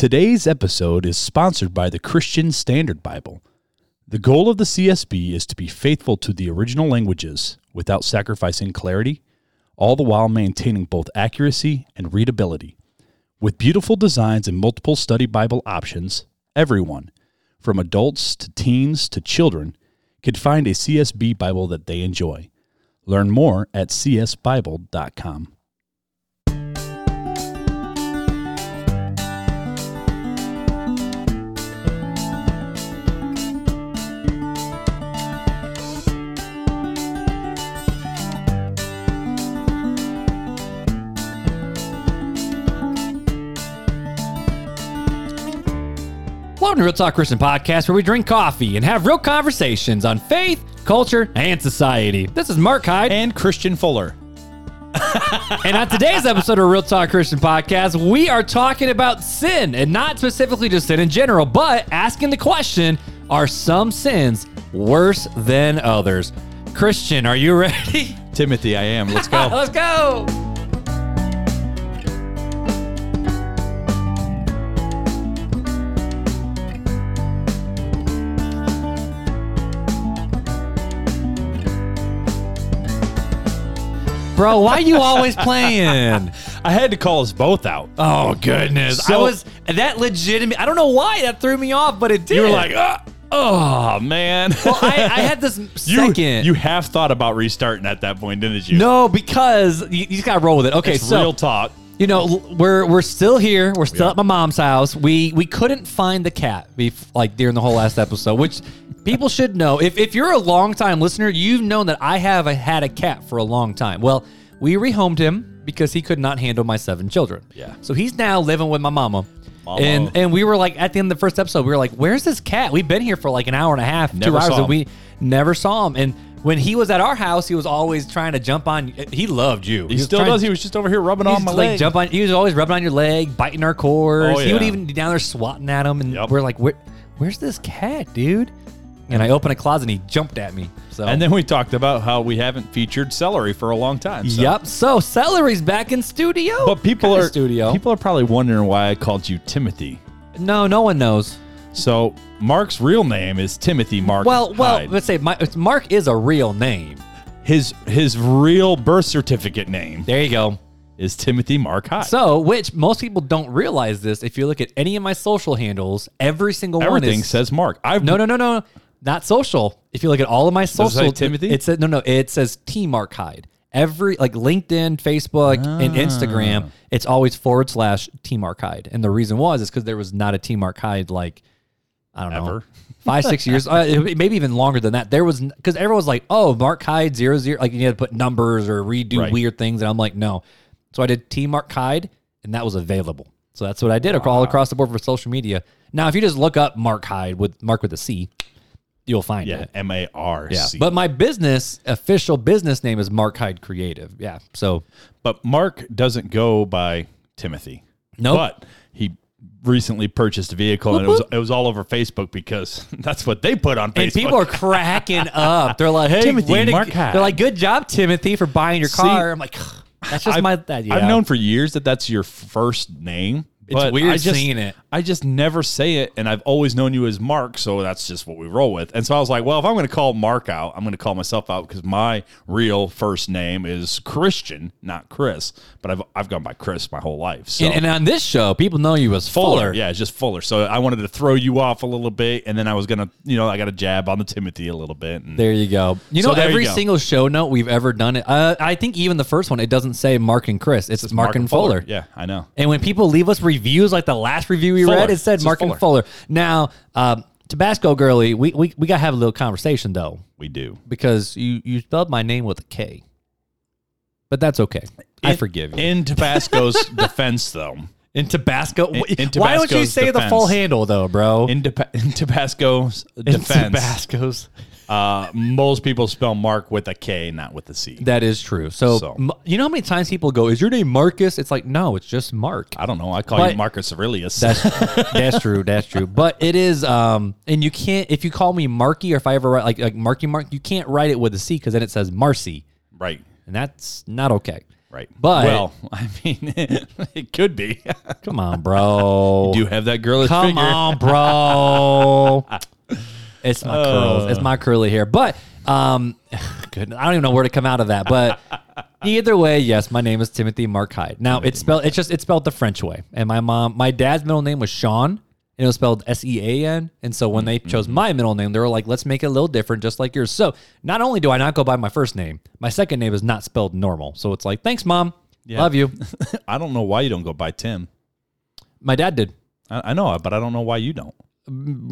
Today's episode is sponsored by the Christian Standard Bible. The goal of the CSB is to be faithful to the original languages without sacrificing clarity, all the while maintaining both accuracy and readability. With beautiful designs and multiple study Bible options, everyone, from adults to teens to children, can find a CSB Bible that they enjoy. Learn more at csbible.com. Welcome to Real Talk Christian Podcast, where we drink coffee and have real conversations on faith, culture, and society. This is Mark Hyde. And Christian Fuller. And on today's episode of Real Talk Christian Podcast, we are talking about sin and not specifically just sin in general, but asking the question are some sins worse than others? Christian, are you ready? Timothy, I am. Let's go. Let's go. Bro, why you always playing? I had to call us both out. Oh goodness. I So- was that legitimate. I don't know why that threw me off, but it did. You were like, "Ah, oh, man. well, I, I had this you, second. you have thought about restarting at that point, didn't you? no, because you, you just gotta roll with it. Okay, It's so real talk. You know we're we're still here. We're still Yeah. at my mom's house. We we couldn't find the cat like during the whole last episode, which people should know. If if you're a long time listener, you've known that I have a, had a cat for a long time. Well, we rehomed him because he could not handle my seven children. Yeah. So he's now living with my mama. Mama. And and we were like at the end of the first episode, we were like, "Where's this cat? We've been here for like an hour and a half, Never two hours, and we never saw him." And when he was at our house, he was always trying to jump on. He loved you. He was still trying- does. He was just over here rubbing he on my like leg. jump on. He was always rubbing on your leg, biting our cords. Oh, He would yeah. even be down there swatting at him, and Yep. we're like, Where, "Where's this cat, dude?" And I opened a closet, and he jumped at me. So And then we talked about how we haven't featured celery for a long time. So. yep. So celery's back in studio, But people Kinda are studio. People are probably wondering why I called you Timothy. no, no one knows. So Mark's real name is Timothy Mark. Well, well, Hyde. let's say my, Mark is a real name. his his real birth certificate name There you go. is Timothy Mark Hyde. So, which most people don't realize this. If you look at any of my social handles, every single one Everything is says Mark. I've no, no, no, no, not social. If you look at all of my it social, say Timothy? it says no, no. It says T Mark Hyde. Every like LinkedIn, Facebook, and Ah. Instagram, it's always forward slash T Mark Hyde. And the reason was is because there was not a T Mark Hyde like I don't know five six years, uh, maybe even longer than that. There was because everyone was like, oh, Mark Hyde zero zero, like you had to put numbers or redo Right. weird things, and I'm like, no. So I did T Mark Hyde, and that was available. So that's what I did all across the board for social media. Now, if you just look up Mark Hyde with Mark with a C, you'll find yeah, it. M A R Yeah, but my business official business name is Mark Hyde Creative. Yeah, so but Mark doesn't go by Timothy. Nope. But recently purchased a vehicle and it was it was all over Facebook because that's what they put on Facebook. and people are cracking up. They're like, "Hey, Timothy, way to- Mark Hyde. They're like, "Good job, Timothy, for buying your See, car." I'm like, "That's just I've, my that." Yeah. I've known for years that that's your first name. It's but weird I just, seeing it. I just never say it, and I've always known you as Mark, so that's just what we roll with. And so I was like, well, if I'm going to call Mark out, I'm going to call myself out because my real first name is Christian, not Chris. But I've I've gone by Chris my whole life. So and, and on this show, people know you as Fuller. yeah, it's just Fuller. So I wanted to throw you off a little bit, and then I was gonna, you know, I got a jab on the Timothy a little bit. And There you go. You So know, you every go. single show note we've ever done it. Uh, I think even the first one, it doesn't say Mark and Chris. It's, Mark, and Fuller. Yeah, I know. And when people leave us reviews, like the last review we Fuller. read, it said just Mark and Fuller. Now, um, Tabasco girly, we, we we gotta have a little conversation though, We do. because you you spelled my name with a K, but that's okay. I In- forgive you. In Tabasco's defense, though, In Tabasco, in why don't you Tabasco's say the full defense. handle though, bro? in, Taba- in Tabasco's defense. In defense, Tabasco's. Uh, most people spell Mark with a K, not with a C. That is true. So, So. m- you know how many times people go, "Is your name Marcus?" It's like, no, it's just Mark. I don't know. I call But- you Marcus Aurelius. That's that's true. That's true. But it is, um, and you can't if you call me Marky or if I ever write like like Marky Mark, you can't write it with a C because then it says Marcy, right. and that's not okay. Right. But- well, I mean, it could be. Come on, bro. Do you have that girlish Come figure? on, bro. It's my curls. It's my curly hair. But um, goodness, I don't even know where to come out of that. But either way, yes, my name is Timothy Mark Hyde. Now it's spelled. It's just it's spelled the French way. And my mom, my dad's middle name was Sean. And it was spelled S E A N. And so when they chose my middle name, they were like, let's make it a little different, just like yours. So not only do I not go by my first name, my second name is not spelled normal. So it's like, thanks, mom. Love you. I don't know why you don't go by Tim. My dad did I, I know, but I don't know why you don't.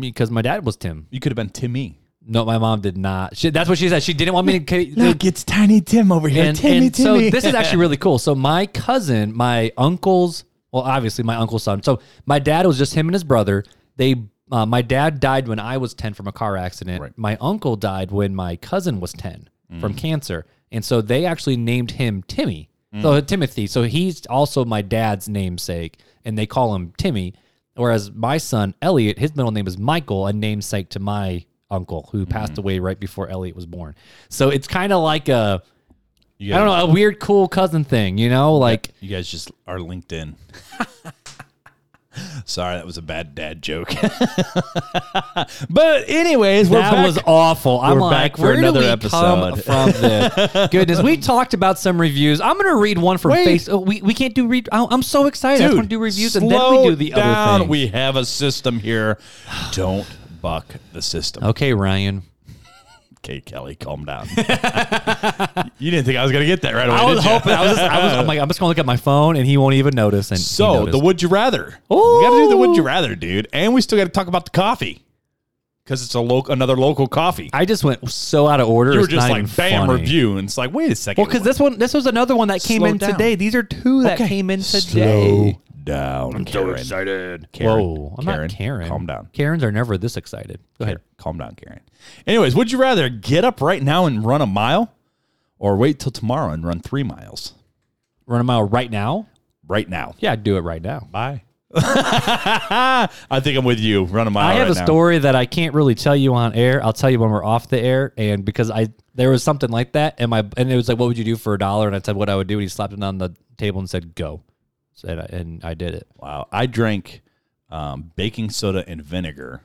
Because my dad was Tim. You could have been Timmy. No, my mom did not. She, that's what she said. She didn't want me to. Look, it's Tiny Tim over here. and, and so this is actually really cool. So my cousin, my uncle's, well, obviously my uncle's son. So my dad was just him and his brother. They, uh, my dad died when I was ten from a car accident. Right. My uncle died when my cousin was ten from cancer, and so they actually named him Timmy. So Timothy. So he's also my dad's namesake, and they call him Timmy. Whereas my son Elliot, his middle name is Michael, a namesake to my uncle who mm-hmm. passed away right before Elliot was born. So it's kind of like a I don't know, a weird, cool cousin thing, you know? Like, You guys just are linked in. Sorry, that was a bad dad joke. but anyways, we're that back. was awful. I'm we're like, back for where do we episode. come from this? Goodness, we talked about some reviews. I'm going to read one from Wait. face. Oh, we, we can't do read. oh, I'm so excited. I just want to do reviews and then we do the down. other thing. We have a system here. Don't buck the system. okay, Ryan. Okay, Kelly, calm down. you didn't think I was going to get that right away. I was hoping. I was. Just, I was. I'm like, I'm just going to look at my phone and he won't even notice. And So the would you rather? We got to do the would you rather, dude, and we still got to talk about the coffee because it's a local, another local coffee. I just went so out of order. you were it's just like bam funny. review, and it's like wait a second. Well, because this one, this was another one that came Slow in down. today. These are two that Okay. came in today. Slow down. I'm so excited. Karen, Whoa, I'm Karen, not Karen. calm down. Karens are never this excited. Go ahead. Calm down, Karen. Anyways, would you rather get up right now and run a mile, or wait till tomorrow and run three miles? Run a mile right now? Right now. Yeah, I'd do it right now. Bye. I think I'm with you. Run a mile. I have right a now. story that I can't really tell you on air. I'll tell you when we're off the air, and because I there was something like that, and my and it was like, what would you do for a dollar? And I said what I would do, and he slapped it on the table and said, "Go," said I, and I did it. Wow. I drank um, baking soda and vinegar.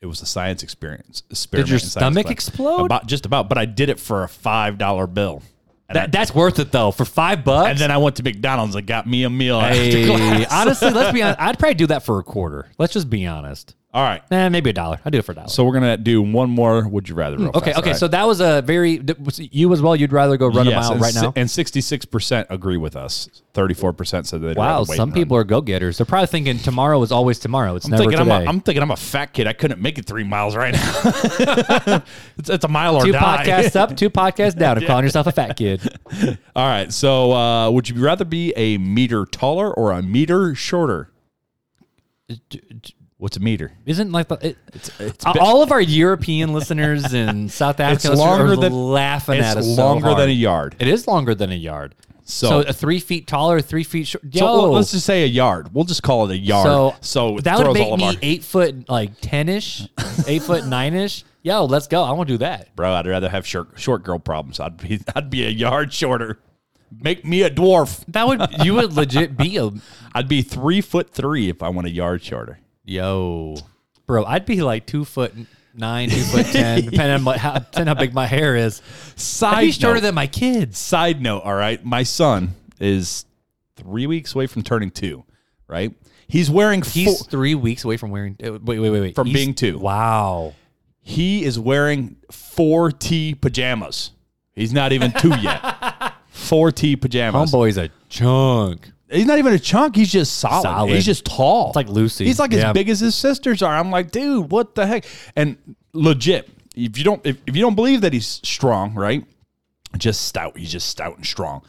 It was a science experience. Did your stomach explode? About just about, but I did it for a five dollar bill. And, That, I, that's worth it though for five bucks. and then I went to McDonald's and got me a meal after Hey, class. honestly, let's be honest. I'd probably do that for a quarter. Let's just be honest. All right. Eh, maybe a dollar. I'd do it for a dollar. So we're gonna do one more. Would you rather? real okay, fast, okay. right? So that was a very you as well. You'd rather go run Yes, a mile and right si- now. and sixty-six percent agree with us. Thirty-four percent said they'd Wow, some people are go getters. They're probably thinking tomorrow is always tomorrow. It's I'm never thinking I'm, today. a, I'm thinking I'm a fat kid. I couldn't make it three miles right now. it's, it's a mile or two die. podcasts up, two podcasts down, and calling yourself a fat kid. All right. So, uh, would you rather be a meter taller or a meter shorter? What's a meter? Isn't like the, it, It's all of our European listeners and South African listeners longer are than- laughing at it's us. so longer hard. than a yard. It is longer than a yard. So- So, a three feet taller, three feet short. Yo, So let's just say a yard. We'll just call it a yard. So, So, it that would make me our- eight foot like ten ish, eight foot nine ish. Yo, let's go. I want to do that. Bro, I'd rather have short, short girl problems. I'd be I'd be a yard shorter. Make me a dwarf. That would you would legit be a I'd be three foot three if I went a yard shorter. Yo, bro. I'd be like two foot nine, two foot ten, depending on my, how, depending how big my hair is. Side I'd be shorter note, than my kids. side note, all right. My son is three weeks away from turning two, right? He's wearing He's four, three weeks away from wearing. uh, Wait, wait, wait, wait. From He's- being two. Wow. he is wearing four T pajamas. He's not even two yet. Four T pajamas. Homeboy's a chunk. He's not even a chunk. He's just solid. Solid. He's just tall. It's like Lucy. He's like Yeah. as big as his sisters are. I'm like, dude, what the heck? And legit, if you don't if, if you don't believe that he's strong, right? Just stout. He's just stout and strong.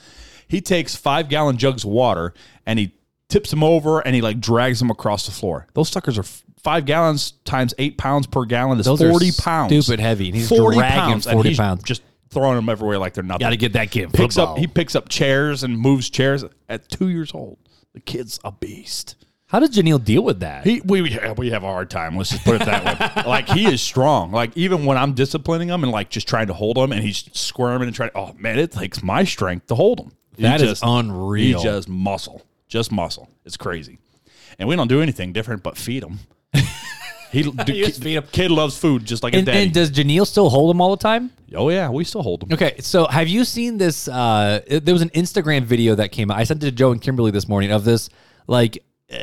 He takes five gallon jugs of water and he tips them over and he like drags them across the floor. Those suckers are five gallons times eight pounds per gallon is Those are forty pounds. stupid heavy, and he's 40 dragging pounds, and 40 he's pounds. Just throwing them everywhere like they're nothing Got to get that kid picks football. up he picks up chairs and moves chairs at two years old. The kid's a beast. How does Janelle deal with that? He we we have, a hard time. Let's just put it that way. like he is strong. Like even when I'm disciplining him and like just trying to hold him and he's squirming and trying. Oh man, it takes my strength to hold him. That He is unreal. He just muscle, just muscle. It's crazy, and we don't do anything different but feed him. he just kid, feed kid loves food just like And, a daddy. and does Janelle still hold him all the time? oh yeah, we still hold him. Okay, so have you seen this? Uh, there was an Instagram video that came out. I sent it to Joe and Kimberly this morning of this. Like, uh,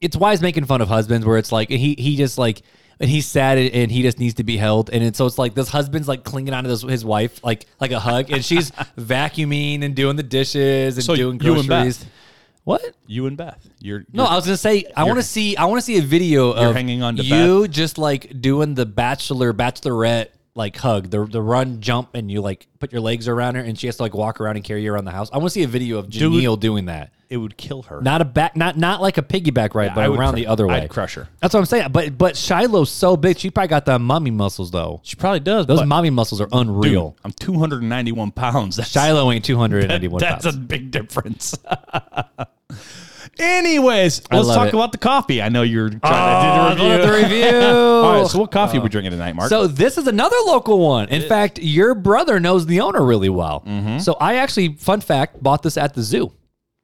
it's wise making fun of husbands, where it's like he he just like and he's sad and- and he just needs to be held, and it's, so it's like this husband's like clinging onto this, his wife like like a hug, and she's vacuuming and doing the dishes and So doing you and groceries. Beth. What? You and Beth, you're No, you're- I was gonna say I want to see I want to see a video of hanging on to you just like doing the bachelor bachelorette like hug the the run jump and you like put your legs around her and she has to like walk around and carry you around the house. I want to see a video of Janelle doing that. It would kill her. Not a back, not not like a piggyback ride, I but would around cru- the other way. I'd crush her. That's what I'm saying. But but Shiloh's so big, she probably got the mommy muscles though. She probably does. Those but, mommy muscles are dude, unreal. I'm 291 pounds. That's, Shiloh ain't 291 that's pounds. a big difference. Anyways, let's love talk it. about the coffee. I know you're trying to do the review. the review. All right, so what coffee are we drinking tonight, Mark? So this is another local one. In fact, your brother knows the owner really well. Mm-hmm. So I actually, fun fact, bought this at the zoo.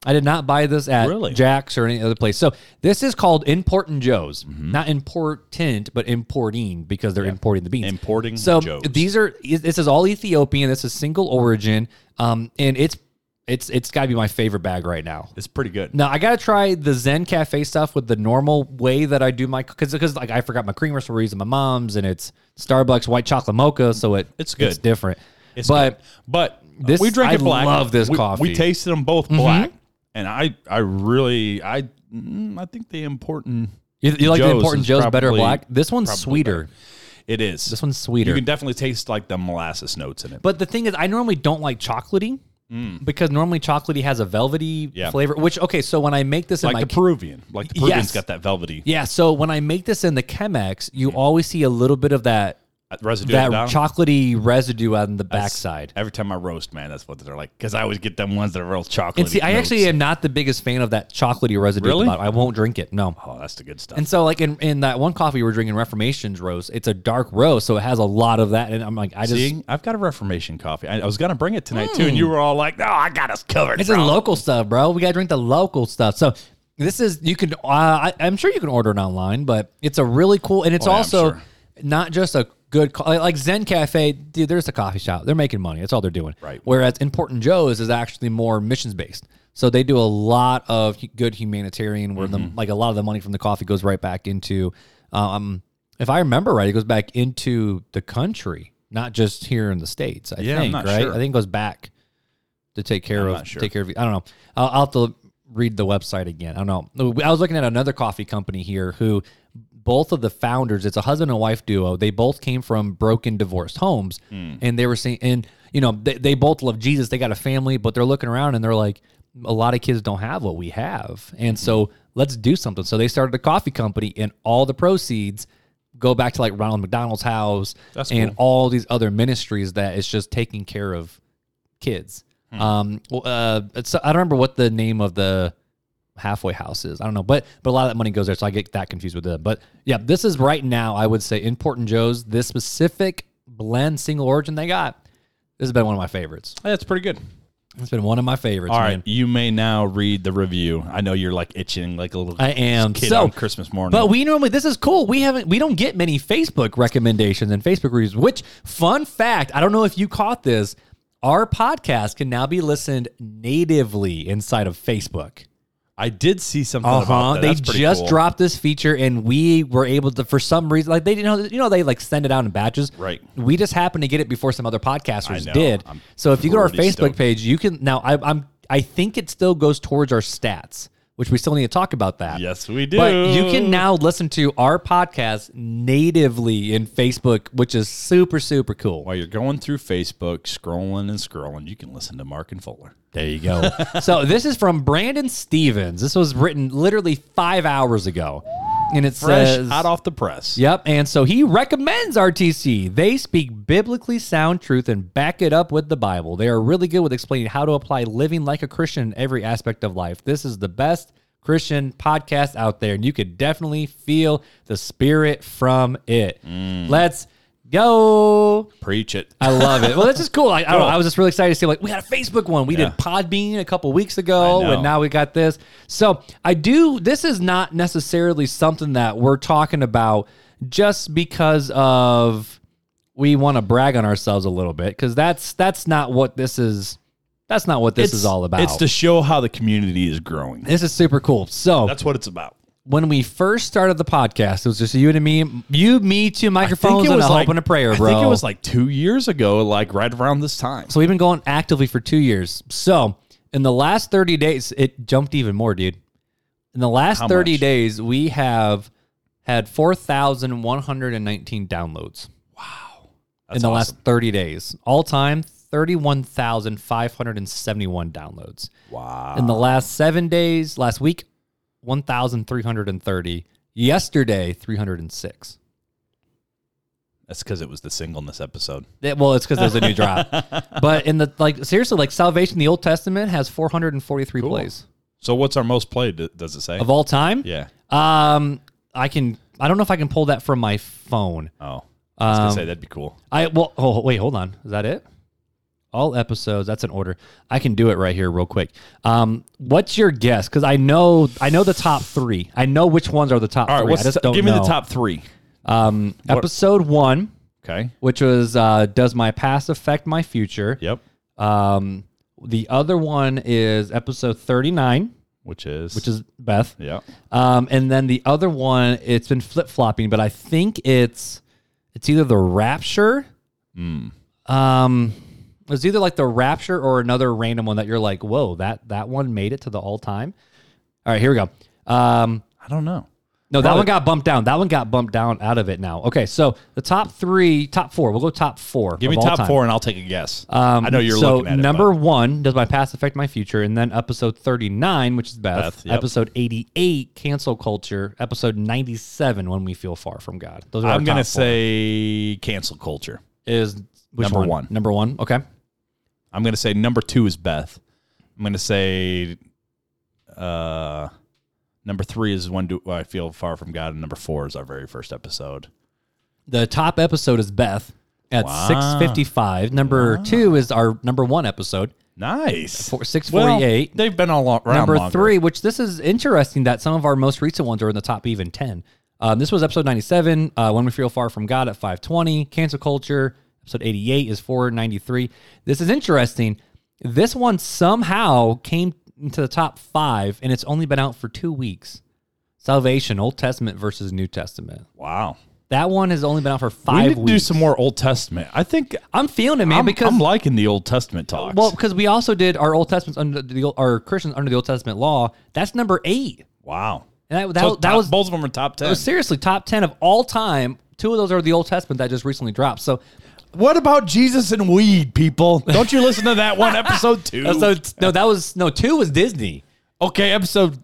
I did not buy this at Really? Jack's or any other place. So this is called Important Joe's, Mm-hmm. not important, but importing because they're importing the beans. Importing So Joe's. these are this is all Ethiopian. This is single origin, um, and it's it's it's got to be my favorite bag right now. it's pretty good. Now I gotta try the Zen Cafe stuff with the normal way that I do my because because like I forgot my creamer for reason my mom's and it's Starbucks white chocolate mocha so it It's good. it's different. It's but good. but this- we drank I it black. love this We- coffee. Mm-hmm. We tasted them both black, and I I really I mm, I think the important you, you like the important Joe's better black. This one's probably sweeter. it is. This one's sweeter. You can definitely taste like the molasses notes in it. but the thing is, I normally don't like chocolatey because normally chocolatey has a velvety Mm. Yeah. flavor. Which okay, so when I make this in like my the Peruvian, like the Peruvian's Yes. got that velvety yeah, so when I make this in the Chemex, you Mm. always see a little bit of that residue that down. chocolatey residue on the backside. Every time I roast, man, that's what they're like. Because I always get them ones that are real chocolate. And see, I actually am not the biggest fan of that chocolatey residue. Really? I won't drink it. No. Oh, that's the good stuff. And so, like in, in that one coffee we're drinking, Reformation's roast, it's a dark roast, so it has a lot of that. And I'm like, I just See, I've got a Reformation coffee. I, I was gonna bring it tonight too, and you were all like, "No, I got us covered." Hmm. it's a local stuff, bro. We gotta drink the local stuff. So this is you can. Uh, I, I'm sure you can order it online, but it's a really cool, and it's Oh, yeah, also sure. not just a good co- like Zen Cafe. Dude, there's a coffee shop. They're making money. That's all they're doing. Right. Whereas Important Joe's is actually more missions based. So they do a lot of hu- good humanitarian, where Mm-hmm. the like a lot of the money from the coffee goes right back into, um, if I remember right, it goes back into the country, not just here in the states. I Yeah, I'm think not right. sure. I think it goes back to take care of not sure. take care of. I don't know. I'll, I'll have to read the website again. I don't know. I was looking at another coffee company here who both of the founders, it's a husband and wife duo. They both came from broken, divorced homes, Hmm. and they were saying, and you know, they, they both love Jesus. They got a family, but they're looking around and they're like, a lot of kids don't have what we have, and Hmm. so let's do something. So they started a coffee company, and all the proceeds go back to like Ronald McDonald's house That's and cool. all these other ministries that is just taking care of kids. Hmm. Um, uh, it's, I don't remember what the name of the halfway house is. I don't know, but but a lot of that money goes there, so I get that confused with them. But yeah, this is right now. I would say Important Joe's. This specific blend, single origin they got. This has been one of my favorites. That's pretty good. It's been one of my favorites. All man. you may now read the review. I know you're like itching like a little I am. kid So- on Christmas morning. But we normally this is cool. We haven't we don't get many Facebook recommendations and Facebook reviews. Which fun fact, I don't know if you caught this. Our podcast can now be listened natively inside of Facebook. I did see something Uh about huh. that. They just cool. dropped this feature, and we were able to, for some reason, like they didn't know, you know, they like send it out in batches. Right. We just happened to get it before some other podcasters did. I'm so if you go to our Facebook stoked. page, you can now. I, I'm. I think it still goes towards our stats, which we still need to talk about that. Yes, we do. But you can now listen to our podcast natively in Facebook, which is super super cool. while you're going through Facebook, scrolling and scrolling, you can listen to Mark and Fuller. There you go. so this is from Brandon Stevens. This was written literally five hours ago, and it Fresh, says, hot off the press. Yep. And so he recommends RTC. They speak biblically sound truth and back it up with the Bible. They are really good with explaining how to apply living like a Christian in every aspect of life. This is the best Christian podcast out there, and you could definitely feel the spirit from it. Mm. Let's go. Preach it. I love it. Well, that's just cool. I, I, don't know, I was just really excited to see like we had a Facebook one. We Yeah. did Podbean a couple weeks ago, and now we got this. So I do. This is not necessarily something that we're talking about just because of we want to brag on ourselves a little bit because that's that's not what this is. That's not what this is all about. It's to show how the community is growing. this is super cool. So That's what it's about. When we first started the podcast, it was just you and me, you, me, two microphones, and a hope and a prayer, bro. I think it was like two years ago, like right around this time. So we've been going actively for two years. So in the last 30 days, it jumped even more, dude. In the last How 30 much? days, we have had 4,119 downloads That's in the awesome. last 30 days. All time, 31,571 downloads. wow. In the last seven days, last week, 1,330. Yesterday, 306. That's because it was the singleness episode. Yeah, well, it's because there's a new drop. But in the like seriously, like Salvation, the Old Testament has 443 Cool. plays So what's our most played? Does it say? of all time. yeah. Um, I can. I don't know if I can pull that from my phone. Oh, I was gonna Um, say that'd be cool. I well. Oh wait, hold on. Is that it? All episodes. That's an order. I can do it right here, real quick. Um, what's your guess? Because I know, I know the top three. I know which ones are the top All right, three. what's I just the- don't give me know. the top three. Um, What- episode one, Okay. which was uh, "Does my past affect my future?" Yep. Um, the other one is episode thirty-nine, Which is which is Beth. yeah. Um, and then the other one, it's been flip flopping, but I think it's it's either the Rapture. Hmm. Um, it's either like the Rapture or another random one that you're like, whoa, that that one made it to the all time. All right, here we go. Um, I don't know. no, that Probably- one got bumped down. That one got bumped down out of it now. Okay, so the top three, top four. We'll go top four. Give me of all top time. four and I'll take a guess. Um, I know you're so looking at it, number but- one, does my past affect my future? And then episode 39, which is Beth. Beth, yep. Episode 88, cancel culture. Episode 97, when we feel far from God. Those are I'm gonna say cancel culture. is which number one. Number one. Okay. I'm gonna say number two is Beth. I'm gonna say uh number three is when do I feel far from God, and number four is our very first episode. The top episode is Beth at Wow. 655. Number two is our number one episode, Nice. four, Well, 648. they've been all around number longer. three, which this is interesting that some of our most recent ones are in the top even 10. Um, this was episode 97, uh, When We Feel Far From God at 520, Cancel Culture. Episode 88 is 493. This is interesting. This one somehow came into the top five, and it's only been out for two weeks. Salvation, Old Testament versus New Testament. Wow. That one has only been out for five. We need to weeks. do some more Old Testament. I think I'm feeling it, man, I'm, because I'm liking the Old Testament talks. well, because we also did our Old Testaments under the Old- our Christians under the Old Testament law. That's number eight. wow. And that, that, So that top- was both of them are top ten. seriously top 10 of all time. Two of those are the Old Testament that just recently dropped. So, What about Jesus and weed, people? Don't you listen to that one episode two? so no, that was no, two was Disney. okay, episode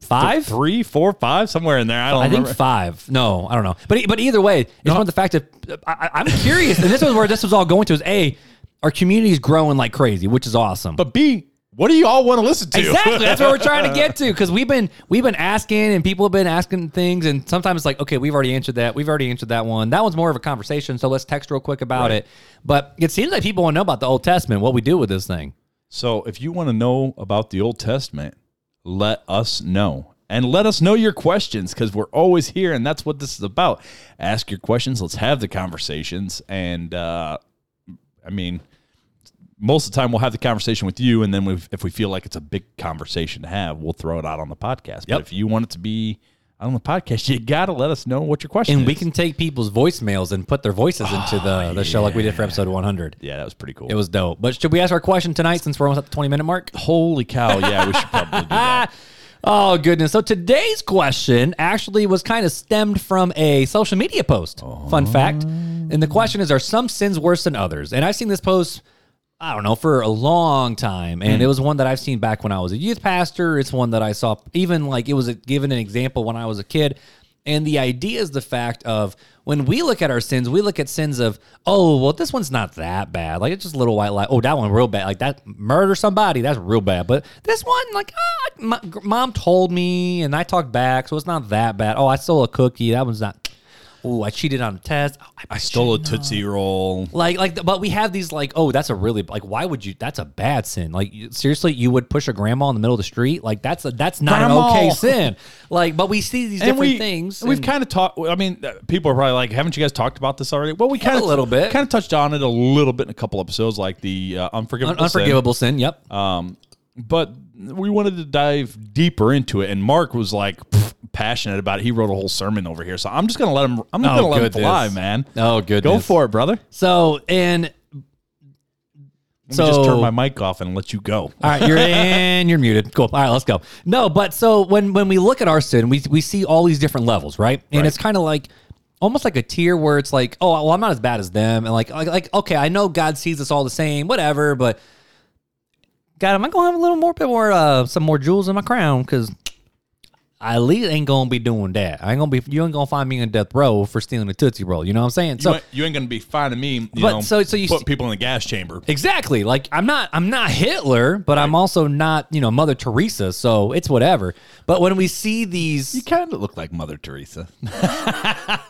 Five? three, four, five, somewhere in there. I don't I think five. No, I don't know. But but either way, it's one of the fact that I, I- I'm curious, and this was where this was all going to is A, our community is growing like crazy, which is awesome. But B, what do you all want to listen to? Exactly. That's what we're trying to get to because we've been we've been asking and people have been asking things and sometimes it's like okay we've already answered that we've already answered that one that one's more of a conversation so let's text real quick about Right. it. But it seems like people want to know about the Old Testament what we do with this thing. So if you want to know about the Old Testament, let us know. And let us know your questions because we're always here and that's what this is about. Ask your questions. Let's have the conversations. And uh, I mean, most of the time we'll have the conversation with you. And then we've, if we feel like it's a big conversation to have, we'll throw it out on the podcast. Yep. But if you want it to be on the podcast, you got to let us know what your question is. And we can take people's voicemails and put their voices into the, ah, the show like we did for episode 100. Yeah, that was pretty cool. It was dope. But should we ask our question tonight since we're almost at the 20 minute mark? Holy cow. Yeah, we should probably do that. Oh, goodness. So today's question actually was kind of stemmed from a social media post. Fun fact. And the question is Are some sins worse than others? And I've seen this post, I don't know, for a long time. And it was one that I've seen back when I was a youth pastor. It's one that I saw, even like it was a, given an example when I was a kid. And the idea is the fact of when we look at our sins, we look at sins of, oh, well, this one's not that bad. Like it's just a little white lie. Oh, that one real bad. Like that murder somebody, that's real bad. But this one, like, ah, my, mom told me and I talked back, so it's not that bad. Oh, I stole a cookie. That one's not. Oh, I cheated on a test. Oh, I stole a Tootsie Roll. Like, like, but we have these like, oh, that's a really like, why would you? That's a bad sin. Like, you- seriously, you would push a grandma in the middle of the street? Like, that's a that's not Grandma! an okay sin. Like, but we see these different we, things. We've kind of talked. I mean, uh, people are probably like, "Haven't you guys talked about this already?" Well, we kind of a little bit. kind of touched on it a little bit in a couple episodes, like the uh, unforgivable, un- sin. unforgivable sin. Yep. Um, but we wanted to dive deeper into it, and Mark was like pff, passionate about it. He wrote a whole sermon over here, so I'm just gonna let him. I'm Oh, gonna let him fly, man. oh, good. Go for it, brother. So and Let so me just turn my mic off and let you go. All right, you're in, you're muted. Cool. All right, let's go. No, but so when when we look at our sin, we we see all these different levels, right? And Right. it's kind of like almost like a tier where it's like, oh, well, I'm not as bad as them, and like like, like okay, I know God sees us all the same, whatever, but God, am I gonna have a little more bit more uh some more jewels in my crown? Because I at least ain't gonna be doing that. I ain't gonna be. You ain't gonna find me in a death row for stealing a tootsie roll. You know what I'm saying? You, So ain't, you ain't gonna be finding me. You But know, so- so you put people in the gas chamber. Exactly. Like I'm not I'm not Hitler, but I'm also not, you know, Mother Teresa, so it's whatever. But when we see these you kind of look like Mother Teresa.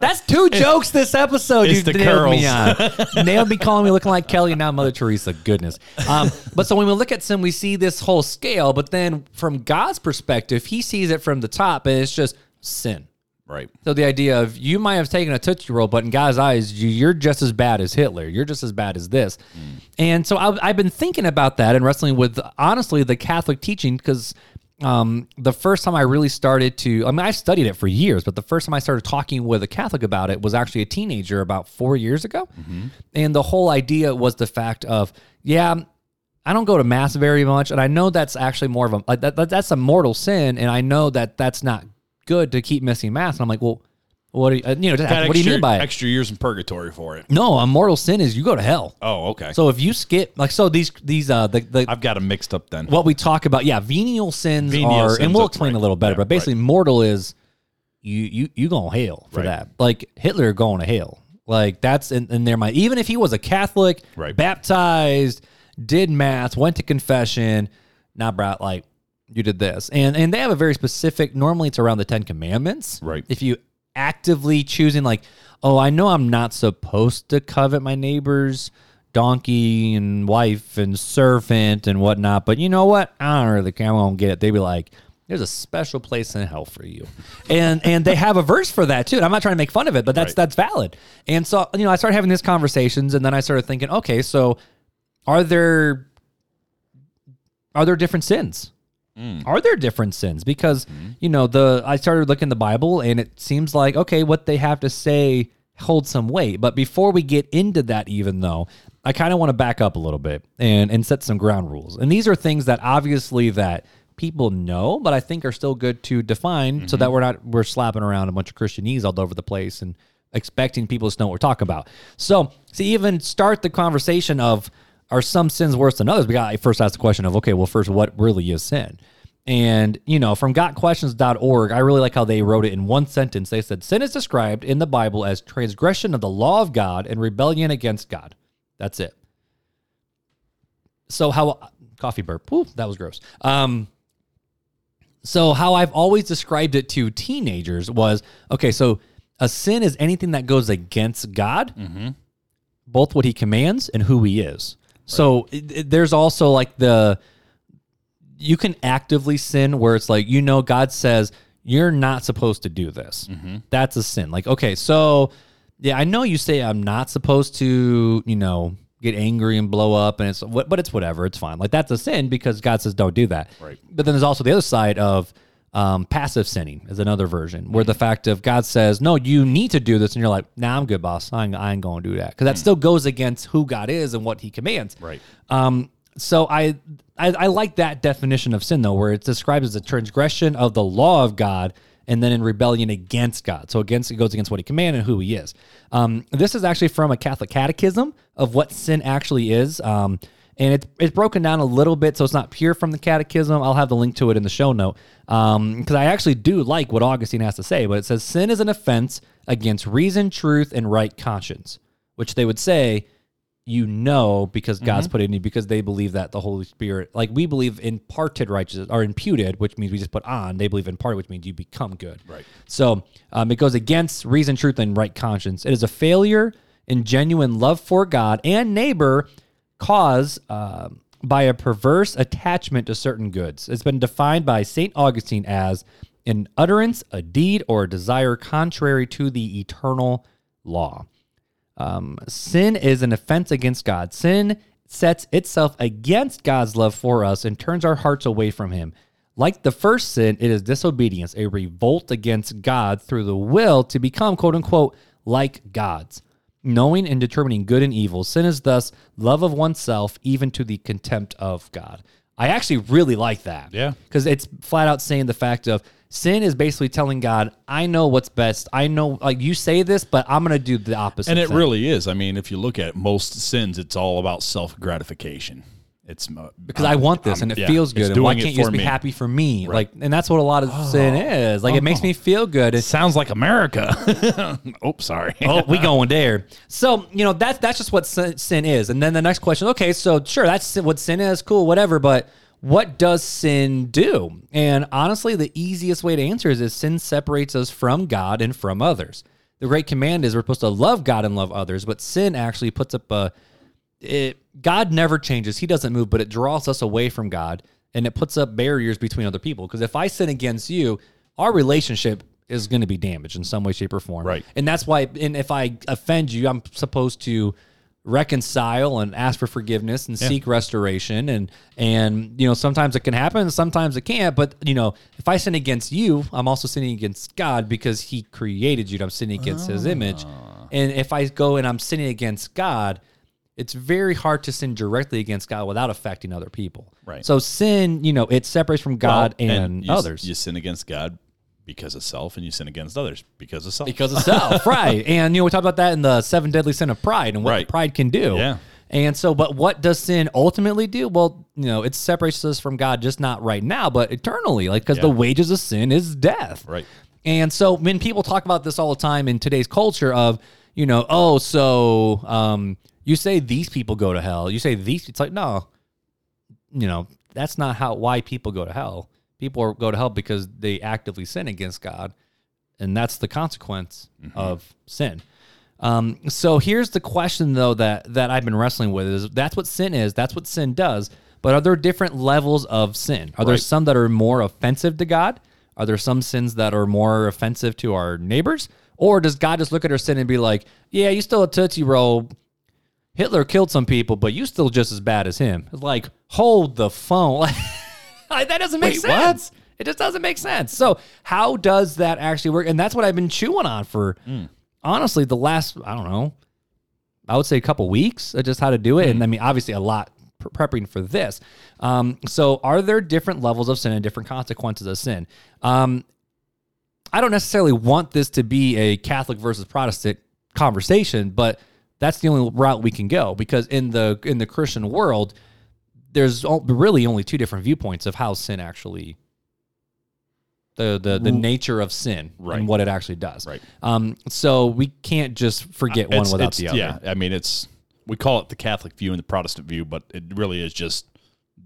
That's two jokes this episode it's you the nailed me curls. on. nailed me calling me looking like Kelly now Mother Teresa. Goodness. Um, but so when we look at sin, we see this whole scale, but then from God's perspective, he sees it from the top and it's just sin. right. So the idea of you might have taken a Tootsie Roll, but in God's eyes, you, you're just as bad as Hitler. You're just as bad as this. And so I, I've been thinking about that and wrestling with, honestly, the Catholic teaching because um, the first time I really started to, I mean, I've studied it for years, but the first time I started talking with a Catholic about it was actually a teenager about four years ago. And the whole idea was the fact of, yeah, I don't go to mass very much, and I know that's actually more of a, that, that, that's a mortal sin, and I know that that's not good to keep missing mass. And I'm like, well, what do you, uh, you know? what do you mean by it? extra years in purgatory for it? No, a mortal sin is you go to hell. Oh, okay. So if you skip, like, so these these uh the the I've got them mixed up then. what we talk about, yeah, venial sins Venial are, sins, and we'll that's explain right. a little better, Yeah, but basically, mortal is you you you going to hell for Right. that. Like Hitler going to hell. Like that's in, in their mind. Even if he was a Catholic, Right. baptized, did mass, went to confession, now brought like you did this, and and they have a very specific. Normally, it's around the Ten Commandments. Right. If you actively choosing like, oh, I know I'm not supposed to covet my neighbor's donkey and wife and servant and whatnot, but you know what? I don't really care. I won't get it. They'd be like, there's a special place in hell for you. And and they have a verse for that too. And I'm not trying to make fun of it, but that's Right. that's valid. And so, you know, I started having these conversations and then I started thinking, okay, so are there are there different sins? Mm. Are there different sins? Because mm-hmm. you know the I started looking the Bible and it seems like okay, what they have to say holds some weight. But before we get into that, even though I kind of want to back up a little bit and and set some ground rules. And these are things that obviously that people know, but I think are still good to define so mm-hmm. that we're not we're slapping around a bunch of Christianese all over the place and expecting people to know what we're talking about. So to even start the conversation of are some sins worse than others? We got to first ask the question of okay, well, first, what really is sin? And you know, from gotquestions.org, I really like how they wrote it in one sentence. They said sin is described in the Bible as transgression of the law of God and rebellion against God. That's it. So how coffee burp? Whew, that was gross. Um, so how I've always described it to teenagers was okay. So a sin is anything that goes against God, both what He commands and who He is. So it, it- there's also like the you can actively sin where it's like you know God says you're not supposed to do this. Mm-hmm. That's a sin. Like okay, so yeah, I know you say I'm not supposed to, you know, get angry and blow up, and it's what, but it's whatever. It's fine. Like that's a sin because God says don't do that. Right. But then there's also the other side of um, passive sinning is another version where the fact of God says no, you need to do this, and you're like, nah, I'm good, boss. I ain't, I ain't going to do that because that still goes against who God is and what He commands. Right. Um, so I, I I like that definition of sin though, where it's described as a transgression of the law of God, and then in rebellion against God. So against it goes against what He commanded and who He is. Um, this is actually from a Catholic catechism of what sin actually is. Um, and it's it's broken down a little bit, so it's not pure from the catechism. I'll have the link to it in the show note because I actually do like what Augustine has to say. But it says sin is an offense against reason, truth, and right conscience, which they would say you know because God's Mm-hmm. put it in you because they believe that the Holy Spirit, like we believe imparted righteousness or imputed, which means we just put on. They believe imparted, which means you become good. Right. So um, it goes against reason, truth, and right conscience. It is a failure in genuine love for God and neighbor caused uh, by a perverse attachment to certain goods. It's been defined by St. Augustine as an utterance, a deed, or a desire contrary to the eternal law. Um, sin is an offense against God. Sin sets itself against God's love for us and turns our hearts away from Him. Like the first sin, it is disobedience, a revolt against God through the will to become, quote unquote, like God's. Knowing and determining good and evil, sin is thus love of oneself, even to the contempt of God. I actually really like that. Yeah. Because it's flat out saying the fact of sin is basically telling God, I know what's best. I know, like, you say this, but I'm going to do the opposite. And it thing. really is. I mean, if you look at most sins, it's all about self gratification. It's uh, because I want this and it yeah, feels it's good. And why doing it can't you just be me. happy for me? Like, and that's what a lot of sin is. Like, it makes me feel good. It's, sounds like America. oh, sorry. oh, we going there. So you know that's that's just what sin, sin is. And then the next question. Okay, so sure, that's what sin is. Cool, whatever. But what does sin do? And honestly, the easiest way to answer is, is sin separates us from God and from others. The great command is we're supposed to love God and love others, but sin actually puts up a it God never changes. He doesn't move, but it draws us away from God and it puts up barriers between other people. Because if I sin against you, our relationship is going to be damaged in some way, shape, or form. Right. And that's why, and if I offend you, I'm supposed to reconcile and ask for forgiveness and seek restoration and and you know sometimes it can happen sometimes it can't but you know if i sin against you i'm also sinning against god because he created you and i'm sinning against his image ah. and if i go and i'm sinning against god it's very hard to sin directly against God without affecting other people. Right. So sin, you know, it separates from God Well, and, you, s- others You sin against God because of self, and you sin against others because of self. because of self, right? And you know, we talked about that in the seven deadly sin of pride and what Right. pride can do. Yeah. And so, but what does sin ultimately do? Well, you know, it separates us from God, just not right now, but eternally. Like, because the wages of sin is death. Right. And so when people talk about this all the time in today's culture of, you know, oh, so um, you say these people go to hell. You say these, it's like, no, you know, that's not how, why people go to hell. People are, go to hell because they actively sin against God. And that's the consequence of sin. Um, so here's the question though that that I've been wrestling with is that's what sin is, that's what sin does. But are there different levels of sin? Are there some that are more offensive to God? Are there some sins that are more offensive to our neighbors? Or does God just look at our sin and be like, "Yeah, you still a tootsie roll. Hitler killed some people, but you still just as bad as him." It's like, hold the phone. Like, that doesn't make Wait, what? sense. It just doesn't make sense. So how does that actually work? And that's what I've been chewing on for honestly the last I don't know, I would say a couple weeks of just how to do it, and I mean obviously a lot pre- prepping for this. Um, so are there different levels of sin and different consequences of sin? Um, I don't necessarily want this to be a Catholic versus Protestant conversation, but that's the only route we can go because in the in the Christian world, there's really only two different viewpoints of how sin actually the the, the nature of sin Right. and what it actually does. Right. Um, so we can't just forget one It's- without it's- the other. Yeah, I mean, it's we call it the Catholic view and the Protestant view, but it really is just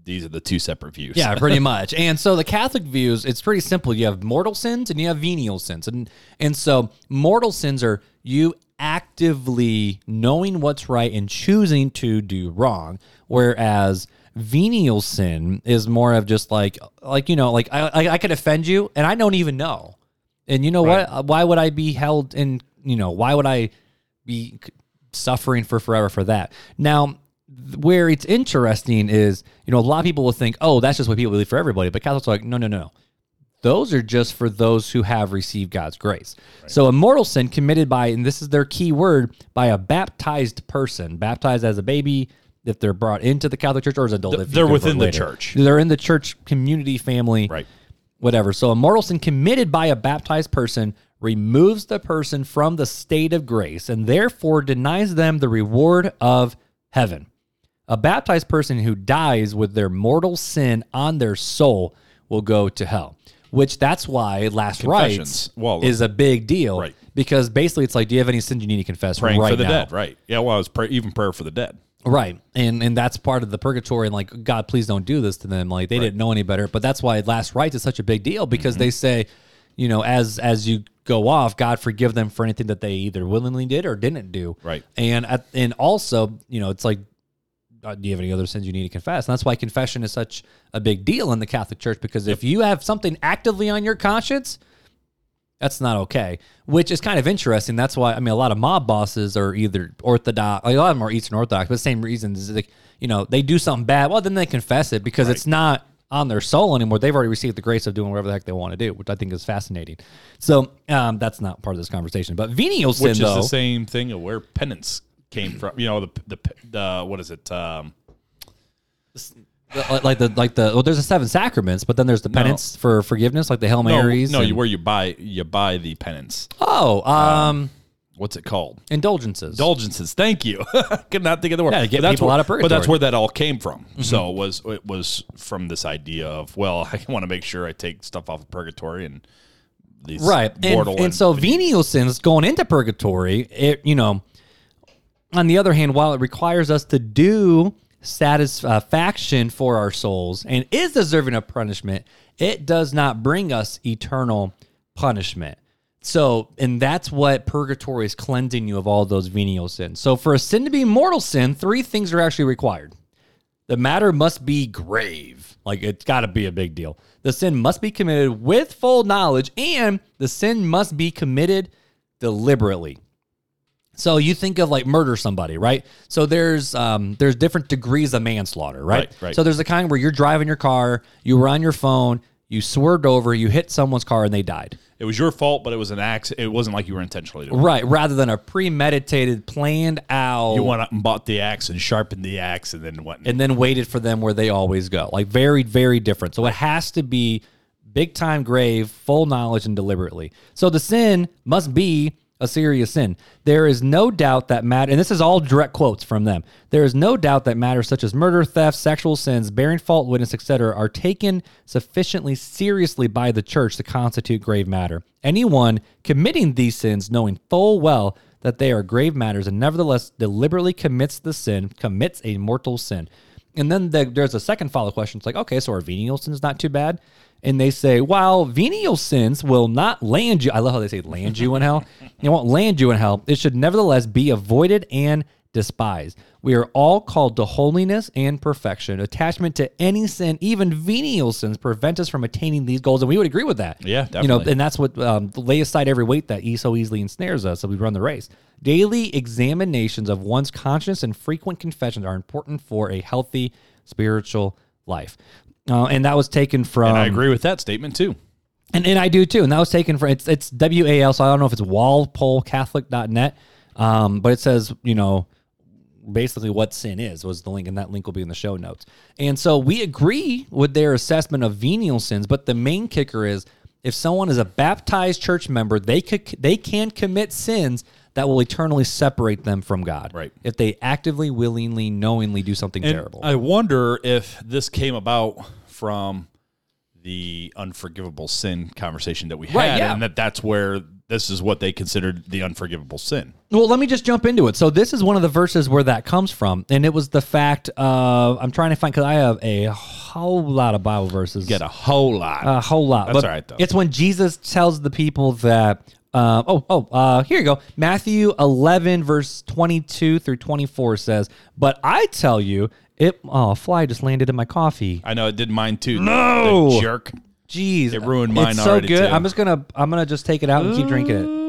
these are the two separate views. Yeah, pretty much. And so the Catholic views, it's pretty simple. You have mortal sins and you have venial sins. And and so mortal sins are you actively knowing what's right and choosing to do wrong. Whereas venial sin is more of just like like you know, like I I, I could offend you and I don't even know. And you know what? Why would I be held in, you know, why would I be suffering for forever for that? Now, where it's interesting is, you know, a lot of people will think, oh, that's just what people believe for everybody. But Catholics are like, no, no, no. Those are just for those who have received God's grace. So a mortal sin committed by, and this is their key word, by a baptized person, baptized as a baby, if they're brought into the Catholic Church or as an adult. if they're within the church. They're in the church community family Right. whatever. So a mortal sin committed by a baptized person removes the person from the state of grace and therefore denies them the reward of heaven. A baptized person who dies with their mortal sin on their soul will go to hell. Which that's why last rites Well, is a big deal. Right. Because basically it's like, do you have any sins you need to confess Praying right for the now? dead, right? Yeah, well, it's pray, even prayer for the dead. Right. And and that's part of the purgatory and like God please don't do this to them. Like they didn't know any better. But that's why last rites is such a big deal because they mm-hmm. say, you know, as as you go off, God forgive them for anything that they either willingly did or didn't do. Right. And at, and also, you know, it's like do you have any other sins you need to confess? And that's why confession is such a big deal in the Catholic Church because if you have something actively on your conscience, that's not okay. Which is kind of interesting. That's why I mean a lot of mob bosses are either Orthodox, like a lot of them are Eastern Orthodox, but the same reasons. Is like you know they do something bad, well then they confess it because it's not on their soul anymore. They've already received the grace of doing whatever the heck they want to do, which I think is fascinating. So um, that's not part of this conversation. But venial sin Which is though, the same thing of where penance came from. You know, the the, the what is it? Um, the- like the like the well, there's the seven sacraments, but then there's the penance for forgiveness, like the Hail Marys. no, no, and- you where you buy you buy the penance. oh, um, What's it called? indulgences. Indulgences. Thank you. Could not think of the word. Yeah, get But that's people where, out of purgatory. But that's. Mm-hmm. where that all came from. So it was it was from this idea of well, I want to make sure I take stuff off of purgatory and these right and, mortal and so venial sins going into purgatory it you know on the other hand while it requires us to do satisfaction for our souls and is deserving of punishment it does not bring us eternal punishment so and that's what purgatory is cleansing you of all those venial sins so for a sin to be mortal sin three things are actually required the matter must be grave. Like it's got to be a big deal. The sin must be committed with full knowledge, and the sin must be committed deliberately. So you think of like murder somebody, right? So there's um there's different degrees of manslaughter, right? Right, right. So there's the kind where you're driving your car, you were on your phone, you swerved over, you hit someone's car, and they died. It was your fault, but it was an accident. It wasn't like you were intentionally doing. it. Right, rather than a premeditated, planned out. You went out and bought the axe and sharpened the axe, and then went. and then waited for them where they always go. Like very, very different. So it has to be big time grave, full knowledge, and deliberately. So the sin must be a serious sin. There is no doubt that matter, and this is all direct quotes from them. There is no doubt that matters such as murder, theft, sexual sins, bearing fault witness, etc., are taken sufficiently seriously by the church to constitute grave matter. Anyone committing these sins, knowing full well that they are grave matters, and nevertheless deliberately commits the sin, commits a mortal sin. And then the, there's a second follow question. It's like, okay, so are venial sins not too bad? And they say, while venial sins will not land you, I love how they say land you in hell. It won't land you in hell. It should nevertheless be avoided and despised. We are all called to holiness and perfection. Attachment to any sin, even venial sins, prevent us from attaining these goals. And we would agree with that. Yeah, definitely. You know, and that's what um, lay aside every weight that e so easily ensnares us so we run the race. Daily examinations of one's conscience and frequent confessions are important for a healthy spiritual life. Uh, and that was taken from and I agree with that statement too. and, and I do too. And that was taken from it's it's W A L. So I don't know if it's walpolecatholic.net. Um, but it says, you know, basically what sin is was the link, and that link will be in the show notes. And so we agree with their assessment of venial sins, but the main kicker is if someone is a baptized church member, they could they can commit sins that will eternally separate them from God. Right. If they actively, willingly, knowingly do something And terrible. I wonder if this came about from the unforgivable sin conversation that we had, Right, yeah. and that that's where this is what they considered the unforgivable sin. Well, let me just jump into it. So this is one of the verses where that comes from, and it was the fact of I'm trying to find because I have a whole lot of Bible verses. Get a whole lot. a whole lot. That's but all right, though. It's when Jesus tells the people that. Uh, oh, oh, uh, here you go. Matthew 11, verse 22 through 24 says, But I tell you, it. Oh, a fly just landed in my coffee. I know it did mine too. No! the jerk. Jeez, It ruined mine It's so good. too. I'm just gonna, I'm gonna just take it out and keep drinking it.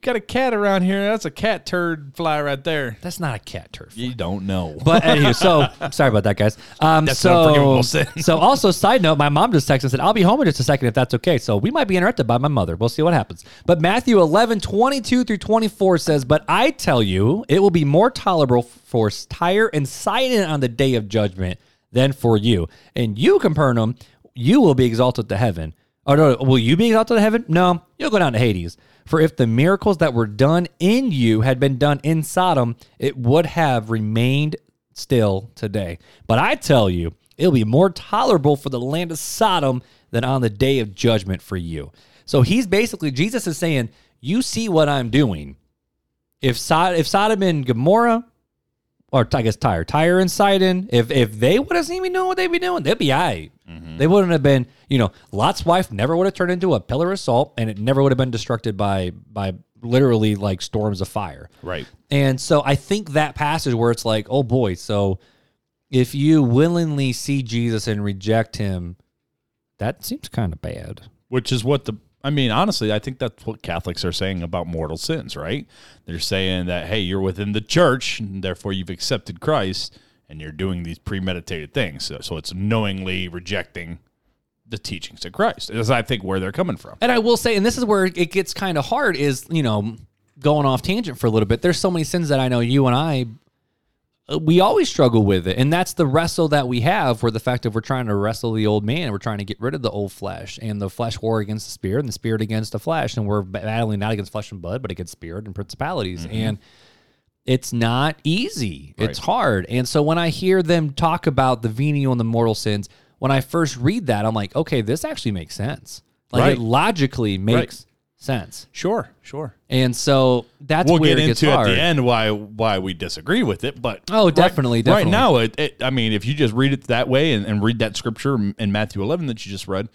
Ooh, got a cat around here. That's a cat turd fly right there. That's not a cat turf. You don't know. But anywho, so sorry about that, guys. Um, That's so, an unforgivable sin. so also, side note, my mom just texted and said, I'll be home in just a second if that's okay. So we might be interrupted by my mother. We'll see what happens. But Matthew 11, 22 through 24 says, But I tell you, it will be more tolerable for Tyre and Sidon on the day of judgment than for you. And you, Capernaum, you will be exalted to heaven. Oh, no, will you be exalted to heaven? No, you'll go down to Hades. For if the miracles that were done in you had been done in Sodom, it would have remained still today. But I tell you, it'll be more tolerable for the land of Sodom than on the day of judgment for you. So he's basically, Jesus is saying, You see what I'm doing. If, Sod- if Sodom and Gomorrah or I guess Tyre, Tyre and Sidon, if if they would have seen me doing what they'd be doing, they'd be all right. Mm-hmm. They wouldn't have been, you know, Lot's wife never would have turned into a pillar of salt, and it never would have been destructed by by literally like storms of fire. Right. And so I think that passage where it's like, oh boy, so if you willingly see Jesus and reject him, that seems kind of bad. Which is what the I mean, honestly, I think that's what Catholics are saying about mortal sins, right? They're saying that hey, you're within the church, and therefore you've accepted Christ, and you're doing these premeditated things. So, so it's knowingly rejecting the teachings of Christ. Is I think where they're coming from. And I will say, and this is where it gets kind of hard, is you know, going off tangent for a little bit. There's so many sins that I know you and I, Uh, we always struggle with it, and that's the wrestle that we have. Where the fact that we're trying to wrestle the old man, we're trying to get rid of the old flesh, and the flesh war against the spirit, and the spirit against the flesh, and we're battling not against flesh and blood, but against spirit and principalities, mm-hmm. and it's not easy. It's hard. And so when I hear them talk about the venial and the mortal sins, when I first read that, I'm like, okay, this actually makes sense. Like Right. it logically makes sense. Sure, sure. And so that's We'll where get it gets into at the end why why we disagree with it, but Oh, right- definitely, Right, now, it, it, I mean, if you just read it that way and, and read that scripture in Matthew 11 that you just read,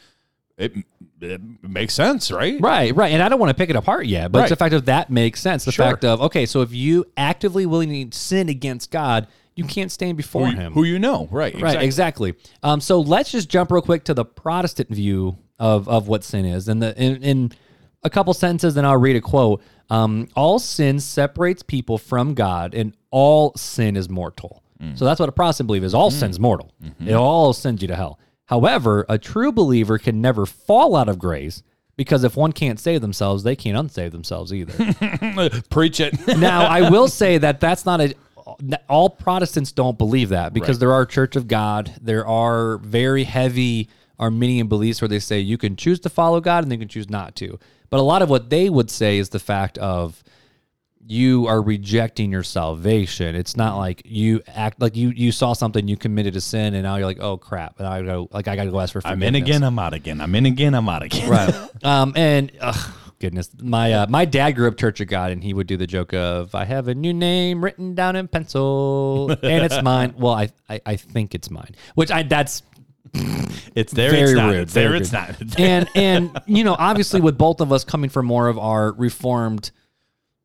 it, it makes sense, right? Right, right. And I don't want to pick it apart yet, but it's the fact of that makes sense. The Sure. fact of, okay, so if you actively willingly sin against God, you can't stand before Who, him. who you know, right? Right, exactly. Um, so let's just jump real quick to the Protestant view of of what sin is, and the in, in a couple sentences, then I'll read a quote. Um, all sin separates people from God, and all sin is mortal. Mm. So that's what a Protestant believe is. All mm. sin's mortal. Mm-hmm. It all sends you to hell. However, a true believer can never fall out of grace because if one can't save themselves, they can't unsave themselves either. Preach it. now I will say that that's not a all Protestants don't believe that because Right. there are Church of God, there are very heavy Arminian beliefs where they say you can choose to follow God and you can choose not to. But a lot of what they would say is the fact of you are rejecting your salvation. It's not like you act like you you saw something, you committed a sin, and now you're like, oh crap, and I go like I got to go ask for I'm forgiveness. in again, I'm out again. I'm in again, I'm out again. Right. um, and ugh, goodness, my uh, my dad grew up Church of God, and he would do the joke of, "I have a new name written down in pencil, and it's mine." Well, I, I I think it's mine, which I that's It's there, Very it's not. rude, It's there, very it's rude. not. and and you know obviously with both of us coming from more of our reformed.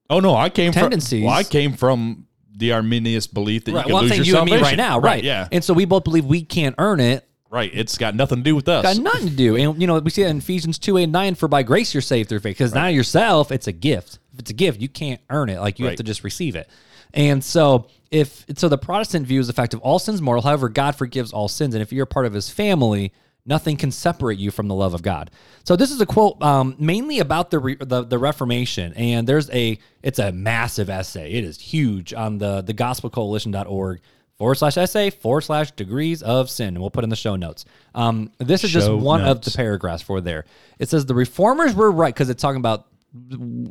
oh no, I came Tendencies. from well, I came from the Arminius belief that Right, you well, can I'm lose your you and me right now, right? Yeah. And so we both believe we can't earn it. right. It's got nothing to do with us. Got nothing to do. And you know, we see that in Ephesians 2 8 and 9, for by grace you're saved through faith. Because not yourself, it's a gift. If it's a gift, you can't earn it. Like you have to just receive it. And so if so the Protestant view is the fact of all sins mortal, however, God forgives all sins. And if you're a part of his family, nothing can separate you from the love of God. So this is a quote um, mainly about the, re- the the Reformation. And there's a it's a massive essay. It is huge on the the gospelcoalition.org forward slash essay forward slash degrees of sin. And we'll put in the show notes. Um, this is just Show one of the paragraphs for there. It says the reformers were right because it's talking about the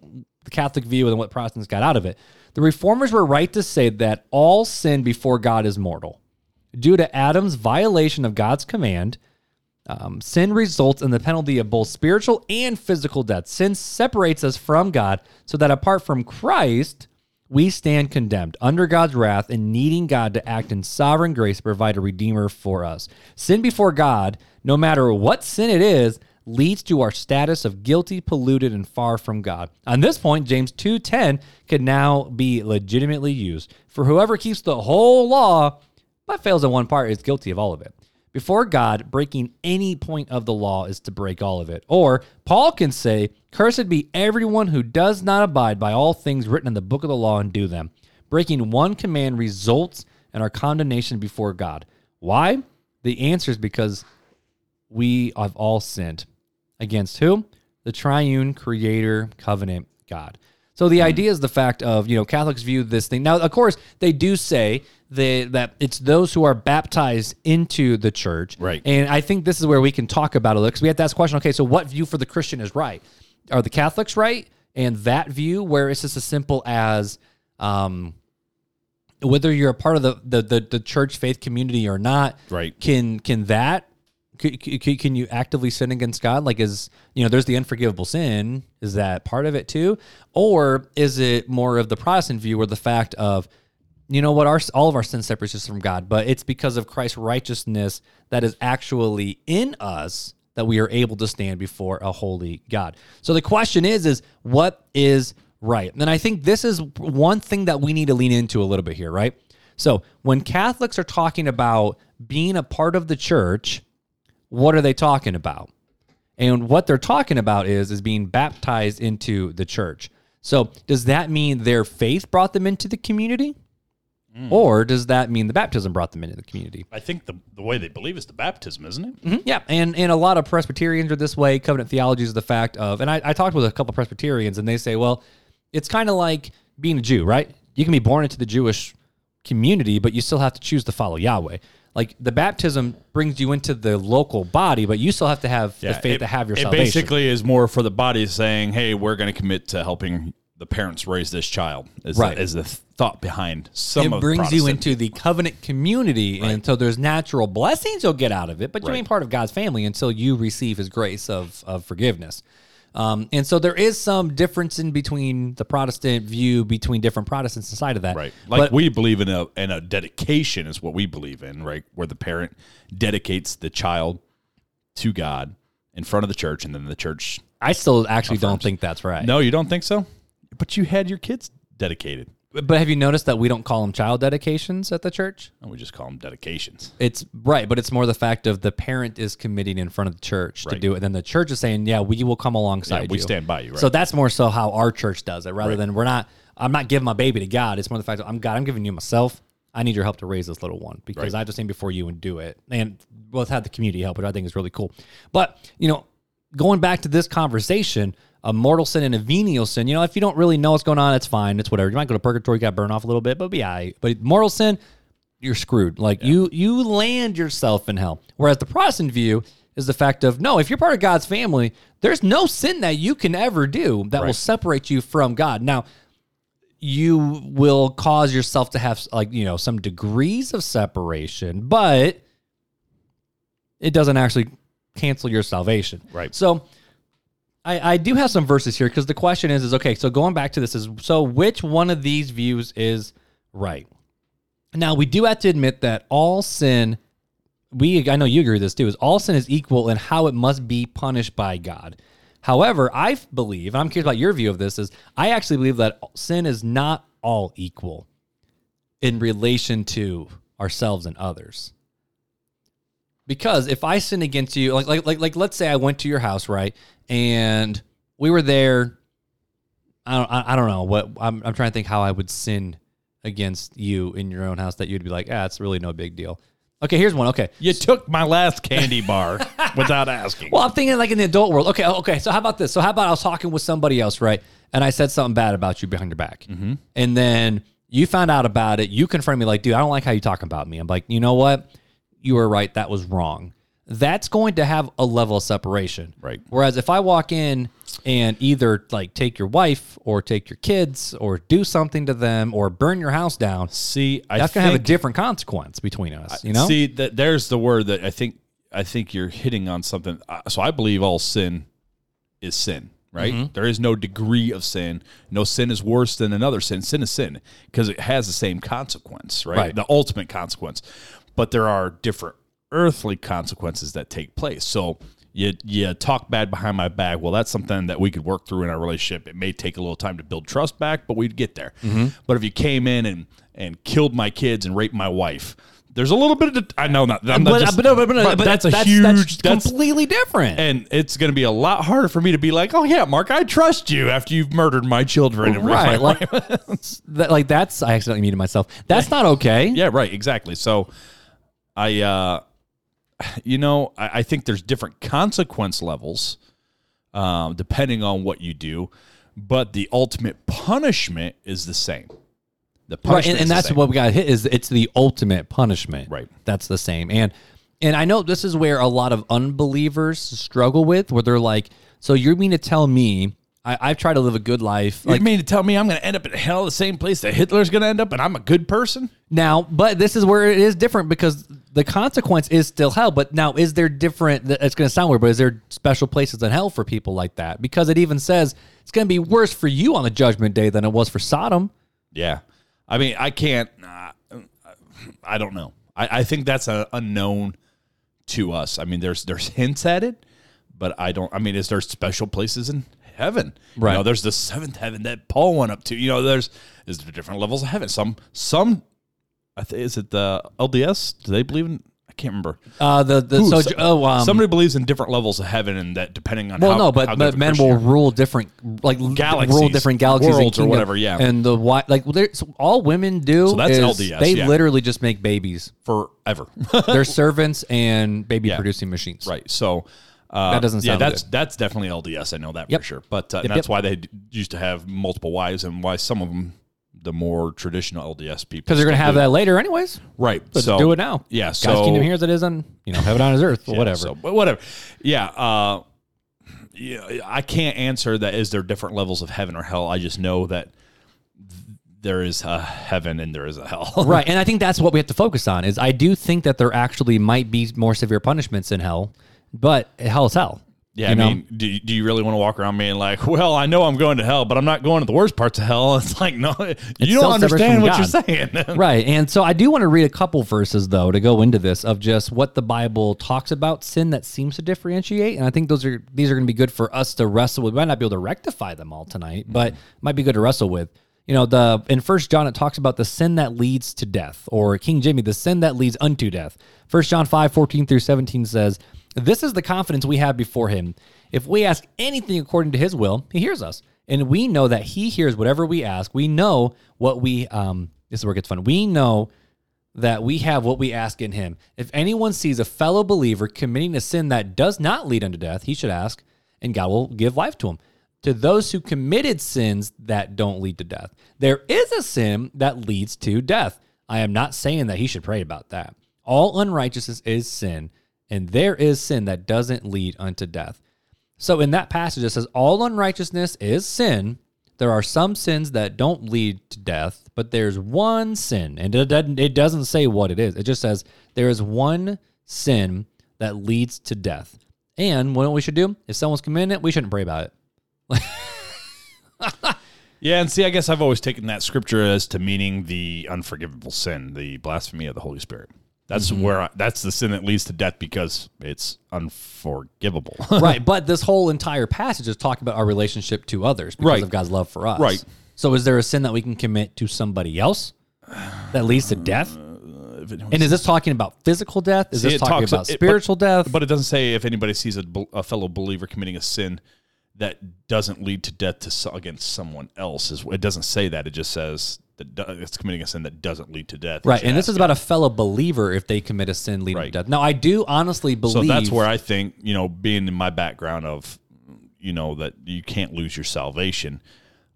Catholic view and what Protestants got out of it. The reformers were right to say that all sin before God is mortal. Due to Adam's violation of God's command, um, sin results in the penalty of both spiritual and physical death. Sin separates us from God so that apart from Christ, we stand condemned under God's wrath and needing God to act in sovereign grace to provide a redeemer for us. Sin before God, no matter what sin it is, leads to our status of guilty, polluted, and far from God. On this point, James 2:10 could now be legitimately used. For whoever keeps the whole law but fails in one part is guilty of all of it. Before God, breaking any point of the law is to break all of it. Or Paul can say, Cursed be everyone who does not abide by all things written in the book of the law and do them. Breaking one command results in our condemnation before God. Why? The answer is because we have all sinned. Against who? The triune creator covenant God. So the idea is the fact of, you know, Catholics view this thing. Now, of course, they do say they, that it's those who are baptized into the church. Right. And I think this is where we can talk about it because we have to ask the question okay, so what view for the Christian is right? Are the Catholics right? And that view where it's just as simple as, um, whether you're a part of the, the, the, the church faith community or not, Right. Can can that can, you actively sin against God? Like, is you know, there's the unforgivable sin. Is that part of it too, or is it more of the Protestant view, where the fact of you know what? Our all of our sin separates us from God, but it's because of Christ's righteousness that is actually in us that we are able to stand before a holy God. So the question is, is what is right? And I think this is one thing that we need to lean into a little bit here, right? So when Catholics are talking about being a part of the church, what are they talking about? And what they're talking about is is being baptized into the church. So does that mean their faith brought them into the community? Or does that mean the baptism brought them into the community? I think the the way they believe is the baptism, isn't it? Mhm, Yeah, and and a lot of Presbyterians are this way. Covenant theology is the fact of, and I, I talked with a couple Presbyterians, and they say, well, it's kind of like being a Jew, right? You can be born into the Jewish community, but you still have to choose to follow Yahweh. Like the baptism brings you into the local body, but you still have to have the faith it, to have your it salvation. basically is more for the body saying, "Hey, we're going to commit to helping the parents raise this child." Is Right. the, is the thought behind some it brings you into the covenant community, and so there's natural blessings you'll get out of it, but you Right. ain't part of God's family until you receive His grace of of forgiveness. Um, and so there is some difference in between the Protestant view between different Protestants inside of that, Right. Like But- we believe in a in a dedication is what we believe in, right? Where the parent dedicates the child to God in front of the church and then the church I still actually don't think that's right. No, you don't think so? But you had your kids dedicated. But have you noticed that we don't call them child dedications at the church? And we just call them dedications. It's right, but it's more the fact of the parent is committing in front of the church to Right. do it. Then the church is saying, yeah, we will come alongside Yeah, we you. stand by you, right? So that's more so how our church does it rather than we're not, I'm not giving my baby to God. It's more the fact that I'm God, I'm giving you myself. I need your help to raise this little one because I just stand before you and do it. And both have the community help, which I think is really cool. But, you know, going back to this conversation, a mortal sin and a venial sin, you know, if you don't really know what's going on, it's fine. It's whatever. You might go to purgatory, you got burn off a little bit, but be all right. But mortal sin, you're screwed. Like you you land yourself in hell. Whereas the Protestant view is the fact of no, if you're part of God's family, there's no sin that you can ever do that will separate you from God. Now, you will cause yourself to have like, you know, some degrees of separation, but it doesn't actually cancel your salvation. Right. So I, I do have some verses here because the question is, is okay, so going back to this is so which one of these views is right? Now we do have to admit that all sin we I know you agree with this too, is all sin is equal in how it must be punished by God. However, I believe, and I'm curious about your view of this, is I actually believe that sin is not all equal in relation to ourselves and others. Because if I sin against you, like like like like let's say I went to your house, right? And we were there. I don't I, I don't know what I'm I'm trying to think how I would sin against you in your own house that you'd be like, ah, it's really no big deal. Okay, here's one. Okay. You took my last candy bar without asking. Well, I'm thinking like in the adult world. Okay, okay. So how about this? So how about I was talking with somebody else, right? And I said something bad about you behind your back, mm-hmm. and then you found out about it. You confronted me like, dude, I don't like how you talking about me. I'm like, you know what? You were right. That was wrong. That's going to have a level of separation, Right. Whereas if I walk in and either like take your wife or take your kids or do something to them or burn your house down, See, I that's think, gonna have a different consequence between us. You know? See, that there's the word that I think I think you're hitting on something. So I believe all sin is sin, right? Mm-hmm. There is no degree of sin. No sin is worse than another sin. Sin is sin because it has the same consequence, right? Right. The ultimate consequence. But there are different earthly consequences that take place. So you you talk bad behind my back. Well, that's something that we could work through in our relationship. It may take a little time to build trust back, but we'd get there. Mm-hmm. But if you came in and and killed my kids and raped my wife, there's a little bit of I know not. I'm not but, just- but, no, but, no, but but that's a that's, huge. That's That's, completely different. and it's going to be a lot harder for me to be like, oh yeah, Mark, I trust you after you've murdered my children. and raped my right like that, like that's i accidentally muted myself that's not okay Yeah, right, exactly. So I uh you know, I, I think there's different consequence levels um, depending on what you do, but the ultimate punishment is the same. The right punishment and, and the that's what we got hit is it's the ultimate punishment Right. that's the same and and i know this is where a lot of unbelievers struggle with where they're like so you mean to tell me I, i've tried to live a good life You like mean to tell me I'm going to end up in hell, the same place that Hitler's going to end up, and I'm a good person? Now but this is where it is different because the consequence is still hell but now is there different it's going to sound weird but is there special places in hell for people like that because it even says it's going to be worse for you on the judgment day than it was for sodom Yeah. I mean, I can't. Uh, I don't know. I, I think that's a unknown to us. I mean, there's there's hints at it, but I don't. I mean, is there special places in heaven? Right. You know, there's the seventh heaven that Paul went up to. You know, there's is there different levels of heaven. Some some. Think is it the LDS? Do they believe in? I can't remember. Uh, the the Ooh, so, so- oh um, Somebody believes in different levels of heaven, and that depending on well how, no but, but men will rule different like Galaxies, rule different galaxies or whatever, yeah. and the why like there's all women do So that's is LDS, they yeah. literally just make babies forever. they're servants and baby Yeah. producing machines Right. So uh, That doesn't Yeah, sound that's good. that's definitely LDS. I know that Yep. for sure. But uh, Yep, that's yep. why they used to have multiple wives, and why some of them, the more traditional LDS people, because they're gonna have do. that later anyways Right. Let's so do it now. Yeah. God's kingdom here as it is on you know heaven on his earth or yeah, whatever. So, but whatever. Yeah. Uh, yeah. I can't answer that. Is there different levels of heaven or hell? I just know that there is a heaven and there is a hell. right, and I think that's what we have to focus on. Is I do think that there actually might be more severe punishments in hell, but hell is hell. Yeah, you I know? mean, do, do you really want to walk around being like, well, I know I'm going to hell, but I'm not going to the worst parts of hell? It's like, no, you don't understand what God. you're saying. right. And so I do want to read a couple verses though to go into this of just what the Bible talks about sin that seems to differentiate. And I think those are these are going to be good for us to wrestle with. We might not be able to rectify them all tonight, mm-hmm. but might be good to wrestle with. You know, the in First John it talks about the sin that leads to death, or King Jimmy, the sin that leads unto death. First John 5, 14 through 17 says, This is the confidence we have before him. If we ask anything according to his will, he hears us. And we know that he hears whatever we ask. We know what we um this is where it gets fun. We know that we have what we ask in him. If anyone sees a fellow believer committing a sin that does not lead unto death, he should ask, and God will give life to him. To those who committed sins that don't lead to death, there is a sin that leads to death. I am not saying that he should pray about that. All unrighteousness is sin, and there is sin that doesn't lead unto death. So in that passage, it says, All unrighteousness is sin. There are some sins that don't lead to death, but there's one sin. And it doesn't, it doesn't say what it is. It just says there is one sin that leads to death. And what we should do, if someone's committing it, we shouldn't pray about it. Yeah, and see, I guess I've always taken that scripture as to meaning the unforgivable sin, the blasphemy of the Holy Spirit. That's Mm-hmm. where I, that's the sin that leads to death because it's unforgivable. right. But this whole entire passage is talking about our relationship to others because Right. of God's love for us. Right. So is there a sin that we can commit to somebody else that leads to death? If And is this talking about physical death? Is See, this talking talks- about it- but- spiritual death? But it doesn't say if anybody sees a, a fellow believer committing a sin that doesn't lead to death to against someone else. It doesn't say that. It just says that do- it's committing a sin that doesn't lead to death. Right. And this is about a fellow believer if they commit a sin leading Right. to death. Now, I do honestly believe. So that's where I think, you know, being in my background of, you know, that you can't lose your salvation,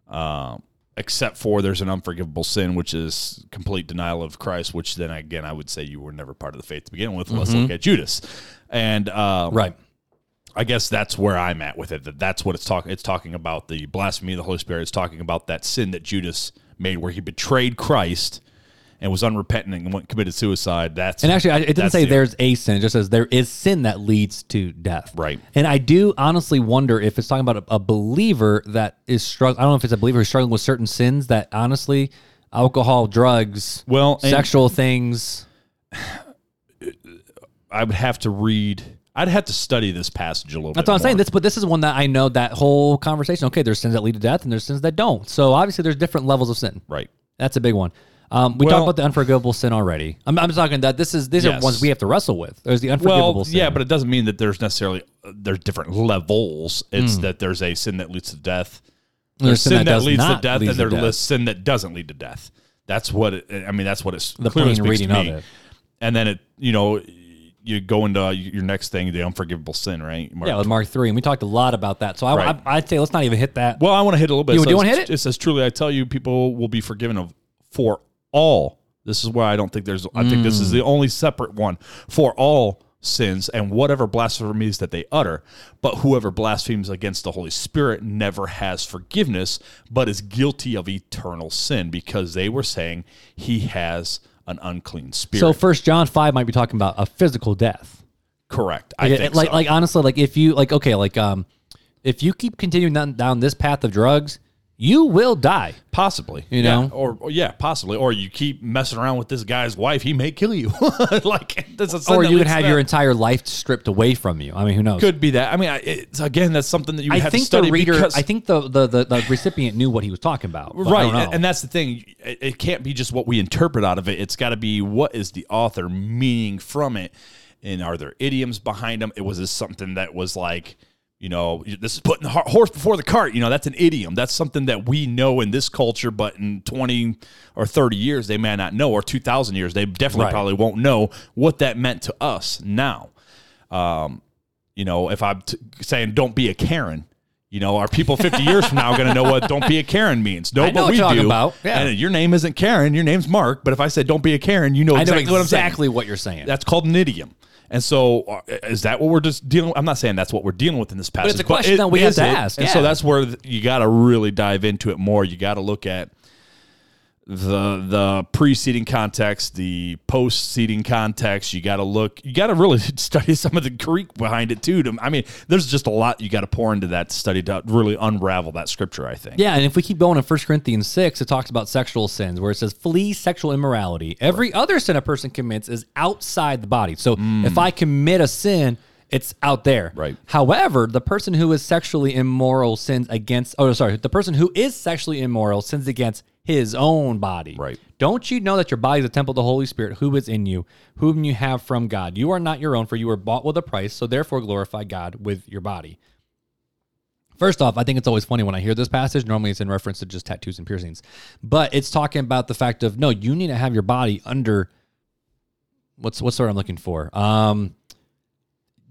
um, except for there's an unforgivable sin, which is complete denial of Christ, which then again, I would say you were never part of the faith to begin with. Let's look at Judas. And, um, Right. I guess that's where I'm at with it. That that's what it's talking. It's talking about the blasphemy of the Holy Spirit. It's talking about that sin that Judas made, where he betrayed Christ and was unrepentant and went committed suicide. That's And actually, I- it doesn't say the- there's a sin. It just says there is sin that leads to death. Right. And I do honestly wonder if it's talking about a, a believer that is struggling. I don't know if it's a believer who's struggling with certain sins that honestly, alcohol, drugs, Well, sexual things. I would have to read. I'd have to study this passage a little That's bit. what I'm saying. This, but this is one that I know that whole conversation. Okay, there's sins that lead to death, and there's sins that don't. So obviously, there's different levels of sin. right. That's a big one. Um, we Well- talked about the unforgivable sin already. I'm, I'm talking that this is these are ones we have to wrestle with. There's the unforgivable Well, sin. yeah, but it doesn't mean that there's necessarily uh, there's different levels. It's that there's a sin that leads to death. There's There's sin sin that that, leads to death, lead and there's death. sin that doesn't lead to death. That's what it. I mean, that's what it's The clearly plain reading me. of it. And then it, you know, you go into your next thing, the unforgivable sin, right? Mark yeah, with Mark three, and we talked a lot about that. So I, Right. I, I'd say let's not even hit that. Well, I want to hit a little bit. You- It do you wanna hit it? It says, "Truly, I tell you, people will be forgiven of for all." This is where I don't think there's. I think this is Mm. the only separate one for all sins and whatever blasphemies that they utter. But whoever blasphemes against the Holy Spirit never has forgiveness, but is guilty of eternal sin because they were saying he has an unclean spirit. so First John five might be talking about a physical death. correct. I Like, think like, so. like honestly, like if you like okay, like um, if you keep continuing down, down this path of drugs, you will die. Possibly, You Yeah, know? or, or yeah, possibly, or you keep messing around with this guy's wife, he may kill you. like, that's a Or you can have your entire life stripped away from you. I mean, who knows? could be that. I mean, it's again, that's something that you I have think to study the reader, because, I think the, the, the, the recipient knew what he was talking about. right, and, and that's the thing. It, it can't be just what we interpret out of it. It's got to be what is the author meaning from it, and are there idioms behind them? It was this something that was like. You know, this is putting the horse before the cart. You know, that's an idiom. That's something that we know in this culture, but in 20 or 30 years, they may not know, or 2,000 years, they definitely Right. probably won't know what that meant to us now. Um, you know, if I'm t- saying don't be a Karen, you know, are people 50 years from now going to know what don't be a Karen means? No, but what we do. about. Yeah. And your name isn't Karen, your name's Mark. But if I said don't be a Karen, you know I know exactly, what I'm saying. exactly what you're saying. That's called an idiom. And so, uh, is that what we're just dealing? with? I'm not saying that's what we're dealing with in this the the preceding context, the post-seeding context. You got to look. You got to really study some of the Greek behind it too. To, I mean, there's just a lot you got to pour into that study to really unravel that scripture. I think. Yeah, and if we keep going in 1 Corinthians 6, it talks about sexual sins where it says, flee sexual immorality. Every other sin a person commits is outside the body. So if mm. I commit a sin, it's out there. Right. However, the person who is sexually immoral sins against, oh, sorry, the person who is sexually immoral sins against his own body. Right. Don't you know that your body is a temple of the Holy Spirit who is in you, whom you have from God? You are not your own, for you were bought with a price, so therefore glorify God with your body. First off, I think it's always funny when I hear this passage. Normally, it's in reference to just tattoos and piercings, but it's talking about the fact of no, you need to have your body under what's what's the word I'm looking for? Um,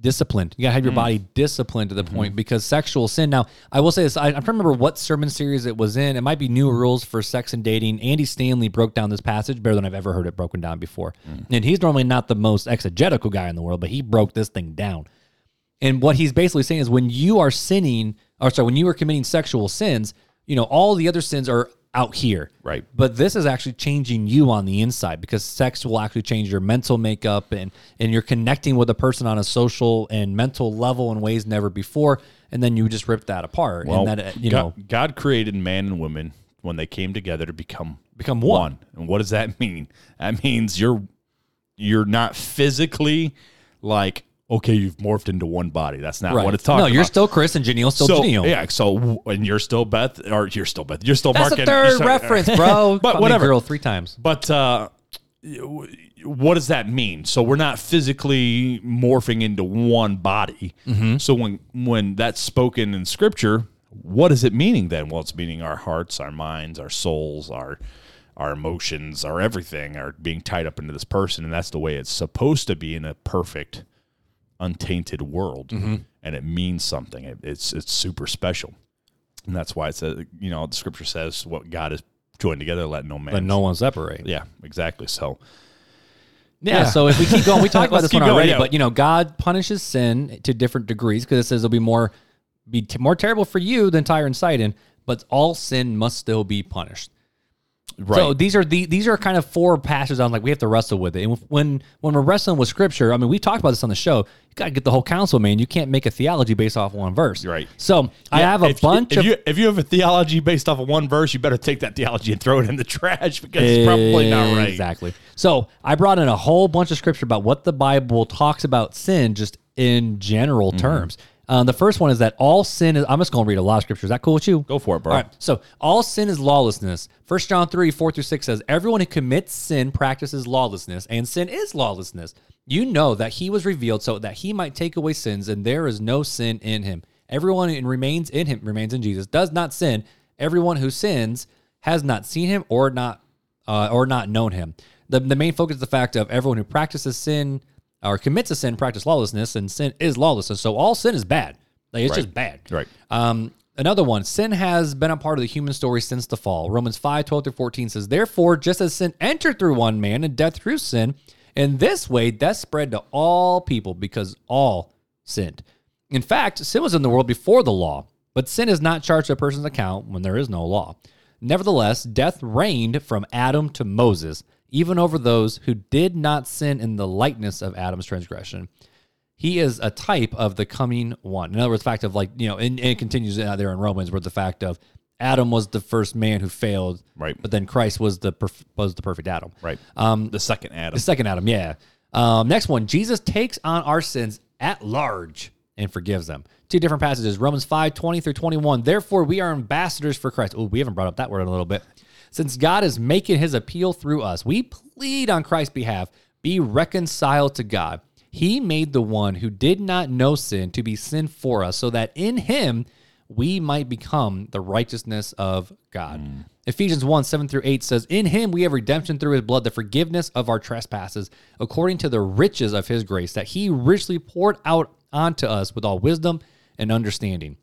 disciplined. You gotta have your mm. body disciplined to the point mm-hmm. because sexual sin. Now, I will say this: I, I don't remember what sermon series it was in. It might be New mm. Rules for Sex and Dating. Andy Stanley broke down this passage better than I've ever heard it broken down before, mm. and he's normally not the most exegetical guy in the world, but he broke this thing down. And what he's basically saying is when you are sinning, or sorry, when you are committing sexual sins, you know, all the other sins are out here. Right. But this is actually changing you on the inside because sex will actually change your mental makeup and and you're connecting with a person on a social and mental level in ways never before. And then you just rip that apart. Well, and that you God, know God created man and woman when they came together to become Become one. And what does that mean? That means you're you're not physically like okay, you've morphed into one body. That's not right. what it's talking about. No, you're about. still Chris and Janelle still so Janelle. yeah. So and you're still Beth, or you're still Beth. You're still That's Mark. a third reference, bro. But Call whatever. Girl three times. But uh, what does that mean? So we're not physically morphing into one body. Mm-hmm. So when when that's spoken in Scripture, what is it meaning then? Well, it's meaning our hearts, our minds, our souls, our our emotions, our everything are being tied up into this person, and that's the way it's supposed to be in a perfect, untainted world. Mm-hmm. And it means something. It, it's it's super special, and that's why it says you know the Scripture says what God has joined together, let no man. But no one separate. Yeah, exactly. So Yeah, Yeah. So if we keep going, we talked about this keep one going, already. yeah. But you know, God punishes sin to different degrees because it says it'll be more be t- more terrible for you than Tyre and Sidon. But all sin must still be punished. Right, So these are the these are kind of four passages on like we have to wrestle with it. And when when we're wrestling with scripture, I mean, we talked about this on the show. You got to get the whole counsel, man. You can't make a theology based off one verse. Right. So I have a if, bunch if of you if you have a theology based off of one verse, you better take that theology and throw it in the trash because it's probably not right. Exactly. So I brought in a whole bunch of scripture about what the Bible talks about sin just in general Mm-hmm. terms. Um, the first one is that all sin is. I'm just going to read a lot of scripture. Is that cool with you? Go for it, bro. All right. So all sin is lawlessness. First John three four through six says, "Everyone who commits sin practices lawlessness, and sin is lawlessness. You know that he was revealed so that he might take away sins, and there is no sin in him. Everyone who remains in him remains in Jesus. Does not sin. Everyone who sins has not seen him or not uh, or not known him. The, the main focus is the fact of everyone who practices sin or commits a sin practice lawlessness, and sin is lawlessness. So all sin is bad. Like it's just bad. Right. Um, another one, sin has been a part of the human story since the fall. Romans 5, 12 through 14 says, Therefore, just as sin entered through one man and death through sin, in this way death spread to all people because all sinned. In fact, sin was in the world before the law, but sin is not charged to a person's account when there is no law. Nevertheless, death reigned from Adam to Moses, even over those who did not sin in the likeness of Adam's transgression. He is a type of the coming one. In other words, the fact of like, you know, and, and it continues out there in Romans where the fact of Adam was the first man who failed, Right. But then Christ was the perf- was the perfect Adam, Right. Um, the second Adam. the second Adam, yeah. Um, next one, Jesus takes on our sins at large and forgives them. Two different passages, Romans 5, 20 through 21. Therefore, we are ambassadors for Christ. Oh, we haven't brought up that word in a little bit. Since God is making his appeal through us, we plead on Christ's behalf, be reconciled to God. He made the one who did not know sin to be sin for us, so that in him we might become the righteousness of God. Mm. Ephesians 1 7 through 8 says, In him we have redemption through his blood, the forgiveness of our trespasses, according to the riches of his grace, that he richly poured out onto us with all wisdom and understanding.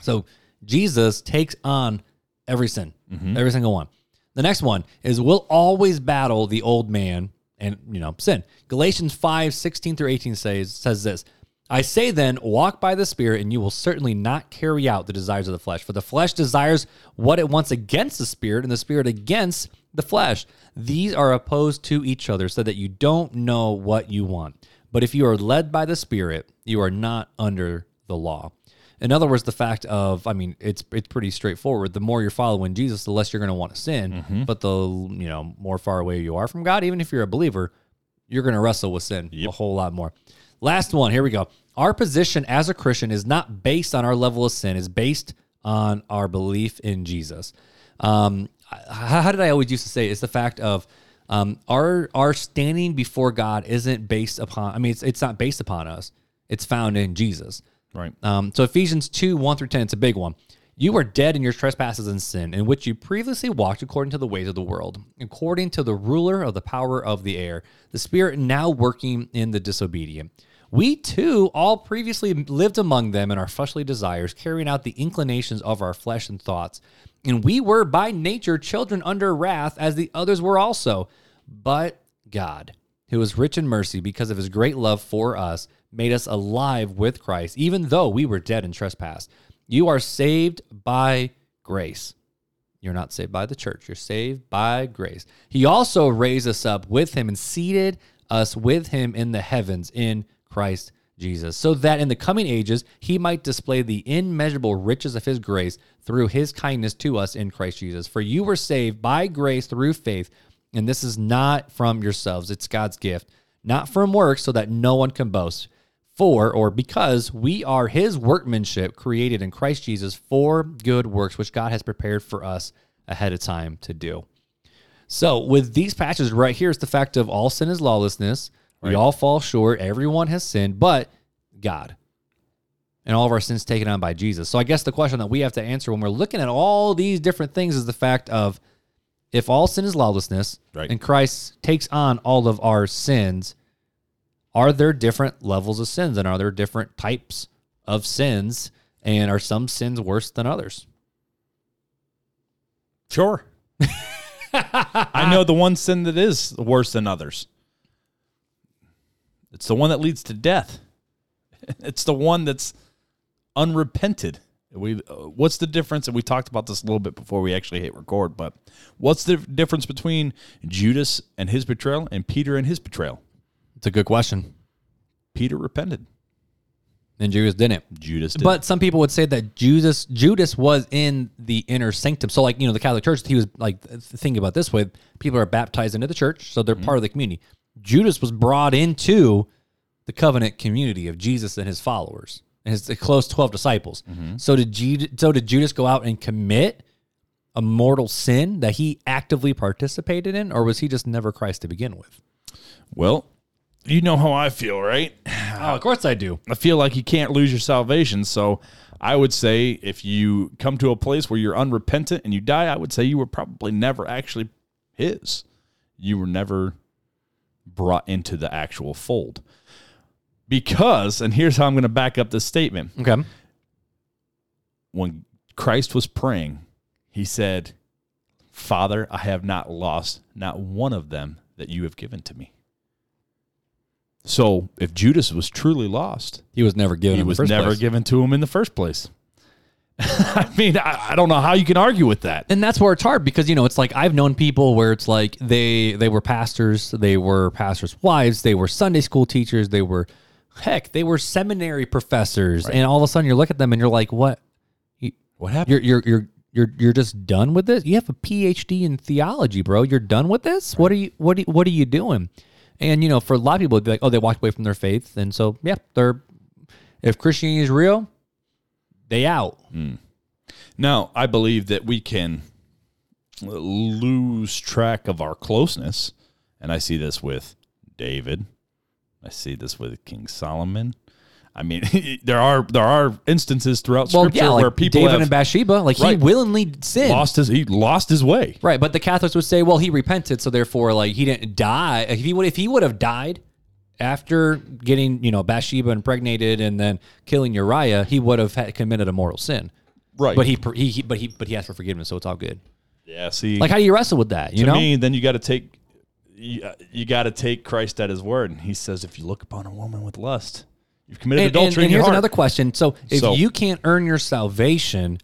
So Jesus takes on every sin, Mm-hmm. every single one. The next one is we'll always battle the old man and you know sin. Galatians 5, 16 through 18 says says this. I say then, walk by the Spirit, and you will certainly not carry out the desires of the flesh. For the flesh desires what it wants against the Spirit, and the Spirit against the flesh. These are opposed to each other, so that you don't know what you want. But if you are led by the Spirit, you are not under the law. In other words, the fact of, I mean, it's it's pretty straightforward. The more you're following Jesus, the less you're going to want to sin. But the you know more far away you are from God, even if you're a believer, you're going to wrestle with sin a whole lot more. Last one, here we go. Our position as a Christian is not based on our level of sin; is based on our belief in Jesus. Um, how, how did I always used to say? It's the fact of um, our our standing before God isn't based upon. I mean, it's it's not based upon us. It's found in Jesus. Right. Um, so Ephesians 2, 1 through 10, it's a big one. You are dead in your trespasses and sin, in which you previously walked according to the ways of the world, according to the ruler of the power of the air, the spirit now working in the disobedient. We too all previously lived among them in our fleshly desires, carrying out the inclinations of our flesh and thoughts. And we were by nature children under wrath, as the others were also. But God, who is rich in mercy because of his great love for us, made us alive with Christ, even though we were dead in trespass. You are saved by grace. You're not saved by the church. You're saved by grace. He also raised us up with him and seated us with him in the heavens in Christ Jesus, so that in the coming ages he might display the immeasurable riches of his grace through his kindness to us in Christ Jesus. For you were saved by grace through faith, and this is not from yourselves, it's God's gift, not from works, so that no one can boast. For or because we are his workmanship created in Christ Jesus for good works, which God has prepared for us ahead of time to do. So, with these passages right here, it's the fact of all sin is lawlessness. We all fall short. Everyone has sinned, but God. And all of our sins taken on by Jesus. So, I guess the question that we have to answer when we're looking at all these different things is the fact of if all sin is lawlessness Right. and Christ takes on all of our sins, are there different levels of sins and are there different types of sins? And are some sins worse than others? Sure. I know the one sin that is worse than others. It's the one that leads to death. It's the one that's unrepented. We uh, what's the difference? And we talked about this a little bit before we actually hit record. But what's the difference between Judas and his betrayal and Peter and his betrayal? It's a good question. Peter repented. And Judas didn't. Judas did. But some people would say that Judas Judas was in the inner sanctum. So like, you know, the Catholic Church, he was like thinking about this way, people are baptized into the church, so they're mm-hmm. part of the community. Judas was brought into the covenant community of Jesus and his followers and his close 12 disciples. Mm-hmm. So did Ju- so did Judas go out and commit a mortal sin that he actively participated in or was he just never Christ to begin with? well, you know how I feel, right? Oh, of course I do. I feel like you can't lose your salvation. So I would say if you come to a place where you're unrepentant and you die, I would say you were probably never actually his. You were never brought into the actual fold. Because, and here's how I'm going to back up this statement. Okay. When Christ was praying, he said, Father, I have not lost not one of them that you have given to me. So if Judas was truly lost, He was never given he was never place. given to him in the first place. I mean, I, I don't know how you can argue with that. and that's where it's hard because you know it's like I've known people where it's like they they were pastors, they were pastors' wives, they were Sunday school teachers, they were heck, they were seminary professors, and all of a sudden you look at them and you're like, what? What happened? You're you're you're You're you're just done with this. You have a PhD in theology, bro. You're done with this. What are you what are, what are you doing? And you know, for a lot of people, it'd be like, oh, they walked away from their faith, and so yeah, they're if Christianity is real, they out. Hmm. Now, I believe that we can lose track of our closeness, and I see this with David. I see this with King Solomon. I mean, there are there are instances throughout Well, Scripture yeah, like where people David have and Bathsheba, like he willingly sinned. lost his he lost his way. Right, but the Catholics would say, well, he repented, so therefore, like he didn't die. If he would, if he would have died after getting, you know, Bathsheba impregnated and then killing Uriah, he would have had committed a mortal sin. Right. But he, he, he, but he, but he asked for forgiveness, so it's all good. yeah. See, Like, how do you wrestle with that? You to know, me, then you got to take you, you got to take Christ at His word, and He says, "If you look upon a woman with lust, you've committed and, and, adultery and in your here's heart." another question. So, if So- you can't earn your salvation,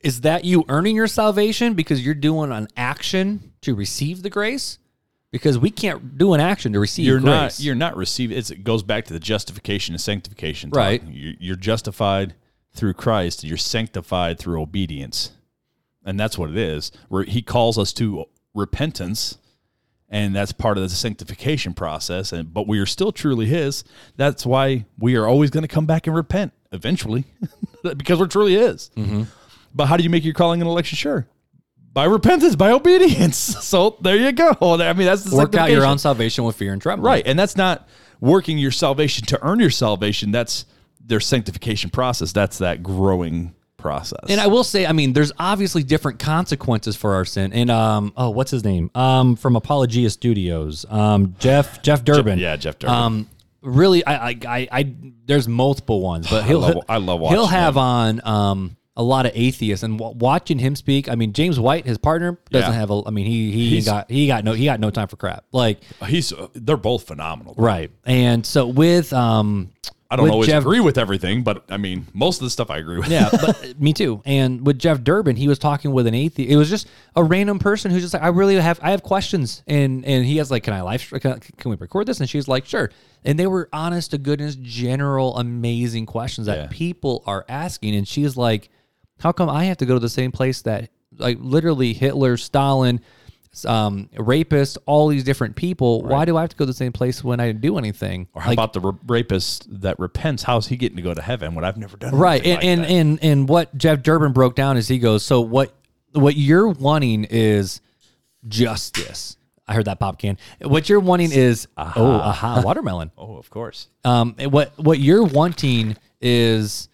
is that you earning your salvation because you're doing an action to receive the grace? Because we can't do an action to receive you're grace. not you're not receiving it's, it goes back to the justification and sanctification talk. Right. you're, you're justified through christ you're sanctified through obedience and that's what it is where he calls us to repentance and that's part of the sanctification process and but we are still truly his that's why we are always going to come back and repent eventually because we're truly his Mm-hmm. but how do you make your calling and election sure by repentance by obedience so there you go i mean that's the work out your own salvation with fear and trembling. Right. And that's not working your salvation to earn your salvation. That's their sanctification process. That's that growing process. And I will say, I mean, there's obviously different consequences for our sin. And um, oh, what's his name? Um, from Apologia Studios, um, Jeff Jeff Durbin. yeah, Jeff Durbin. Um, really, I, I, I, I there's multiple ones, but he'll, I love- I love he'll have him. on um a lot of atheists and w- watching him speak. I mean, James White, his partner, doesn't Yeah. have a. I mean, he he He's- got he got no he got no time for crap. Like He's uh, they're both phenomenal. right, and so with um. I don't with always Jeff, agree with everything, but I mean, most of the stuff I agree with. Yeah, but me too. And with Jeff Durbin, he was talking with an atheist. It was just a random person who's just like, I really have, I have questions, and and he has like, can I live, can, can we record this? And she's like, sure. And they were honest to goodness, general, amazing questions that Yeah. people are asking. And she's like, how come I have to go to the same place that, like, literally Hitler, Stalin, um, rapists, all these different people? Why do I have to go to the same place when I didn't do anything? Or how about the ra- rapist that repents? How's he getting to go to heaven when I've never done right and like and, and and what jeff durbin broke down is he goes so what what you're wanting is justice i heard that pop can what you're wanting is oh aha watermelon oh, of course. um what what you're wanting is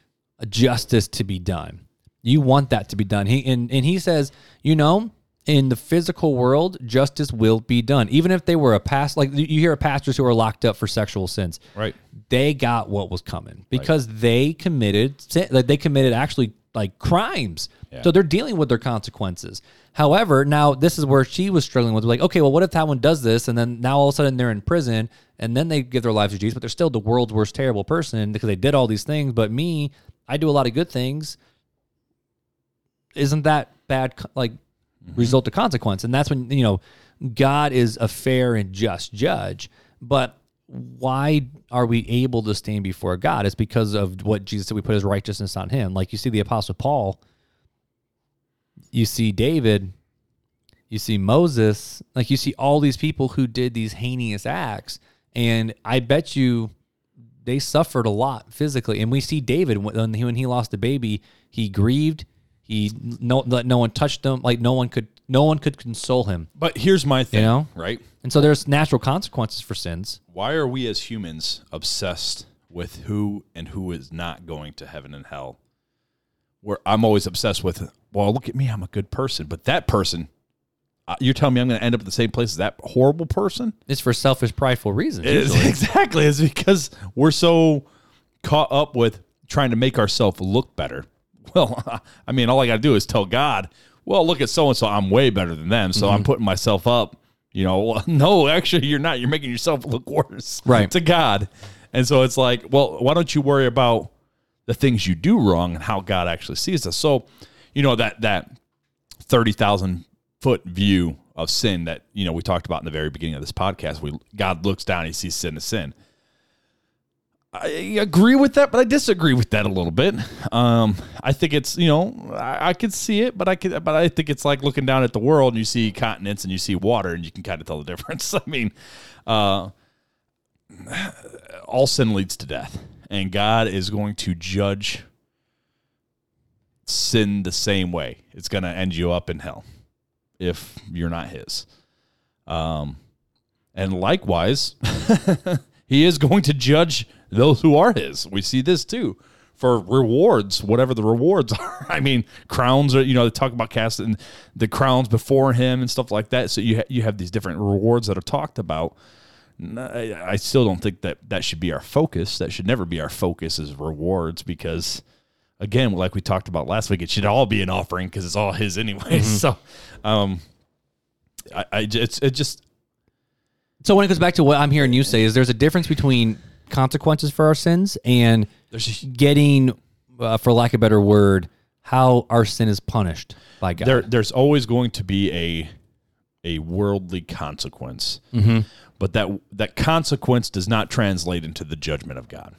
justice to be done you want that to be done he and, and he says you know in the physical world justice will be done even if they were a past like you hear of pastors who are locked up for sexual sins Right. they got what was coming because they committed like they committed actually like crimes. Yeah. So they're dealing with their consequences. However, now this is where she was struggling with like, okay, well, what if that one does this and then now all of a sudden they're in prison and then they give their lives to Jesus, but they're still the world's worst terrible person because they did all these things. But me, I do a lot of good things. Isn't that bad? co- Like result of consequence, and that's when you know God is a fair and just judge. But why are we able to stand before God? It's because of what Jesus said. We put His righteousness on Him. Like you see the Apostle Paul, you see David, you see Moses, like you see all these people who did these heinous acts, and I bet you they suffered a lot physically. And we see David when he, when he lost a baby, he grieved. He no let no one touched him. Like no one could no one could console him. But here's my thing, know? right? And so there's natural consequences for sins. Why are we as humans obsessed with who and who is not going to heaven and hell? Where I'm always obsessed with, well, look at me, I'm a good person, but that person, uh, you're telling me I'm going to end up at the same place as that horrible person? It's for selfish, prideful reasons. It's- usually. exactly. It's because we're so caught up with trying to make ourselves look better. Well, I mean, all I got to do is tell God, well, look at so and so. I'm way better than them. So Mm-hmm. I'm putting myself up. You know, well, no, actually, you're not. You're making yourself look worse Right. to God. And so it's like, well, why don't you worry about the things you do wrong and how God actually sees us? So, you know, that, that 30,000 foot view of sin that, you know, we talked about in the very beginning of this podcast, we, God looks down, he sees sin as sin. I agree with that, but I disagree with that a little bit. Um, I think it's you know I, I could see it, but I could, but I think it's like looking down at the world and you see continents and you see water and you can kind of tell the difference. I mean, uh, all sin leads to death, and God is going to judge sin the same way. It's going to end you up in hell if you're not His. Um, and likewise, He is going to judge those who are His. We see this too for rewards, whatever the rewards are. I mean, crowns are you know they talk about casting the crowns before Him and stuff like that. So you ha- you have these different rewards that are talked about. I, I still don't think that that should be our focus. That should never be our focus is rewards because again, like we talked about last week, it should all be an offering because it's all his anyway. So, um, I, I it's it just So when it goes back to what I'm hearing you say is there's a difference between consequences for our sins and getting, uh, for lack of a better word, how our sin is punished by God. there there's always going to be a a worldly consequence, but that that consequence does not translate into the judgment of God.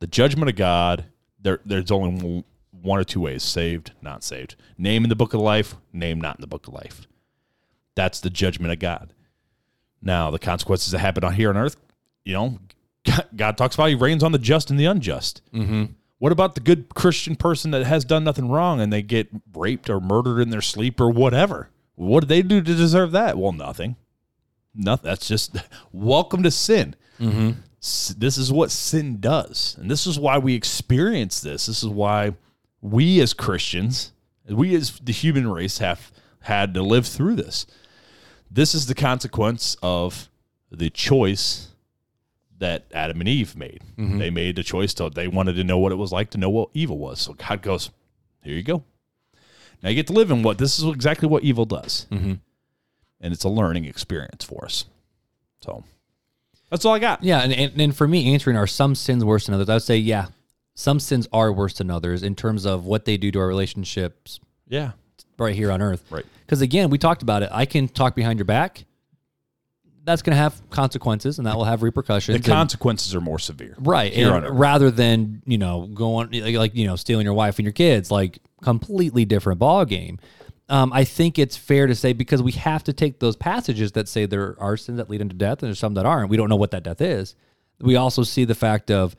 The judgment of God there there's only one or two ways: saved, not saved. Name in the book of life, name not in the book of life. That's the judgment of God. Now, the consequences that happen on here on earth, you know, God talks about He rains on the just and the unjust. Mm-hmm. What about the good Christian person that has done nothing wrong and they get raped or murdered in their sleep or whatever? What did they do to deserve that? Well, nothing. Nothing. That's just welcome to sin. S- This is what sin does, and this is why we experience this. This is why we as Christians, we as the human race, have had to live through this this is the consequence of the choice that Adam and Eve made. They made the choice to they wanted to know what it was like to know what evil was. So God goes, "Here you go. Now you get to live in what this is exactly what evil does, mm-hmm. and it's a learning experience for us." So that's all I got. Yeah, and, and and for me, answering are some sins worse than others? I would say, yeah, some sins are worse than others in terms of what they do to our relationships Yeah, right here on earth. Right. Because again, we talked about it. I can talk behind your back. That's going to have consequences, and that will have repercussions. the and- consequences are more severe. right? and rather than you know going like, like you know stealing your wife and your kids, like completely different ball game. Um, I think it's fair to say because we have to take those passages that say there are sins that lead into death, and there's some that aren't. We don't know what that death is. We also see the fact of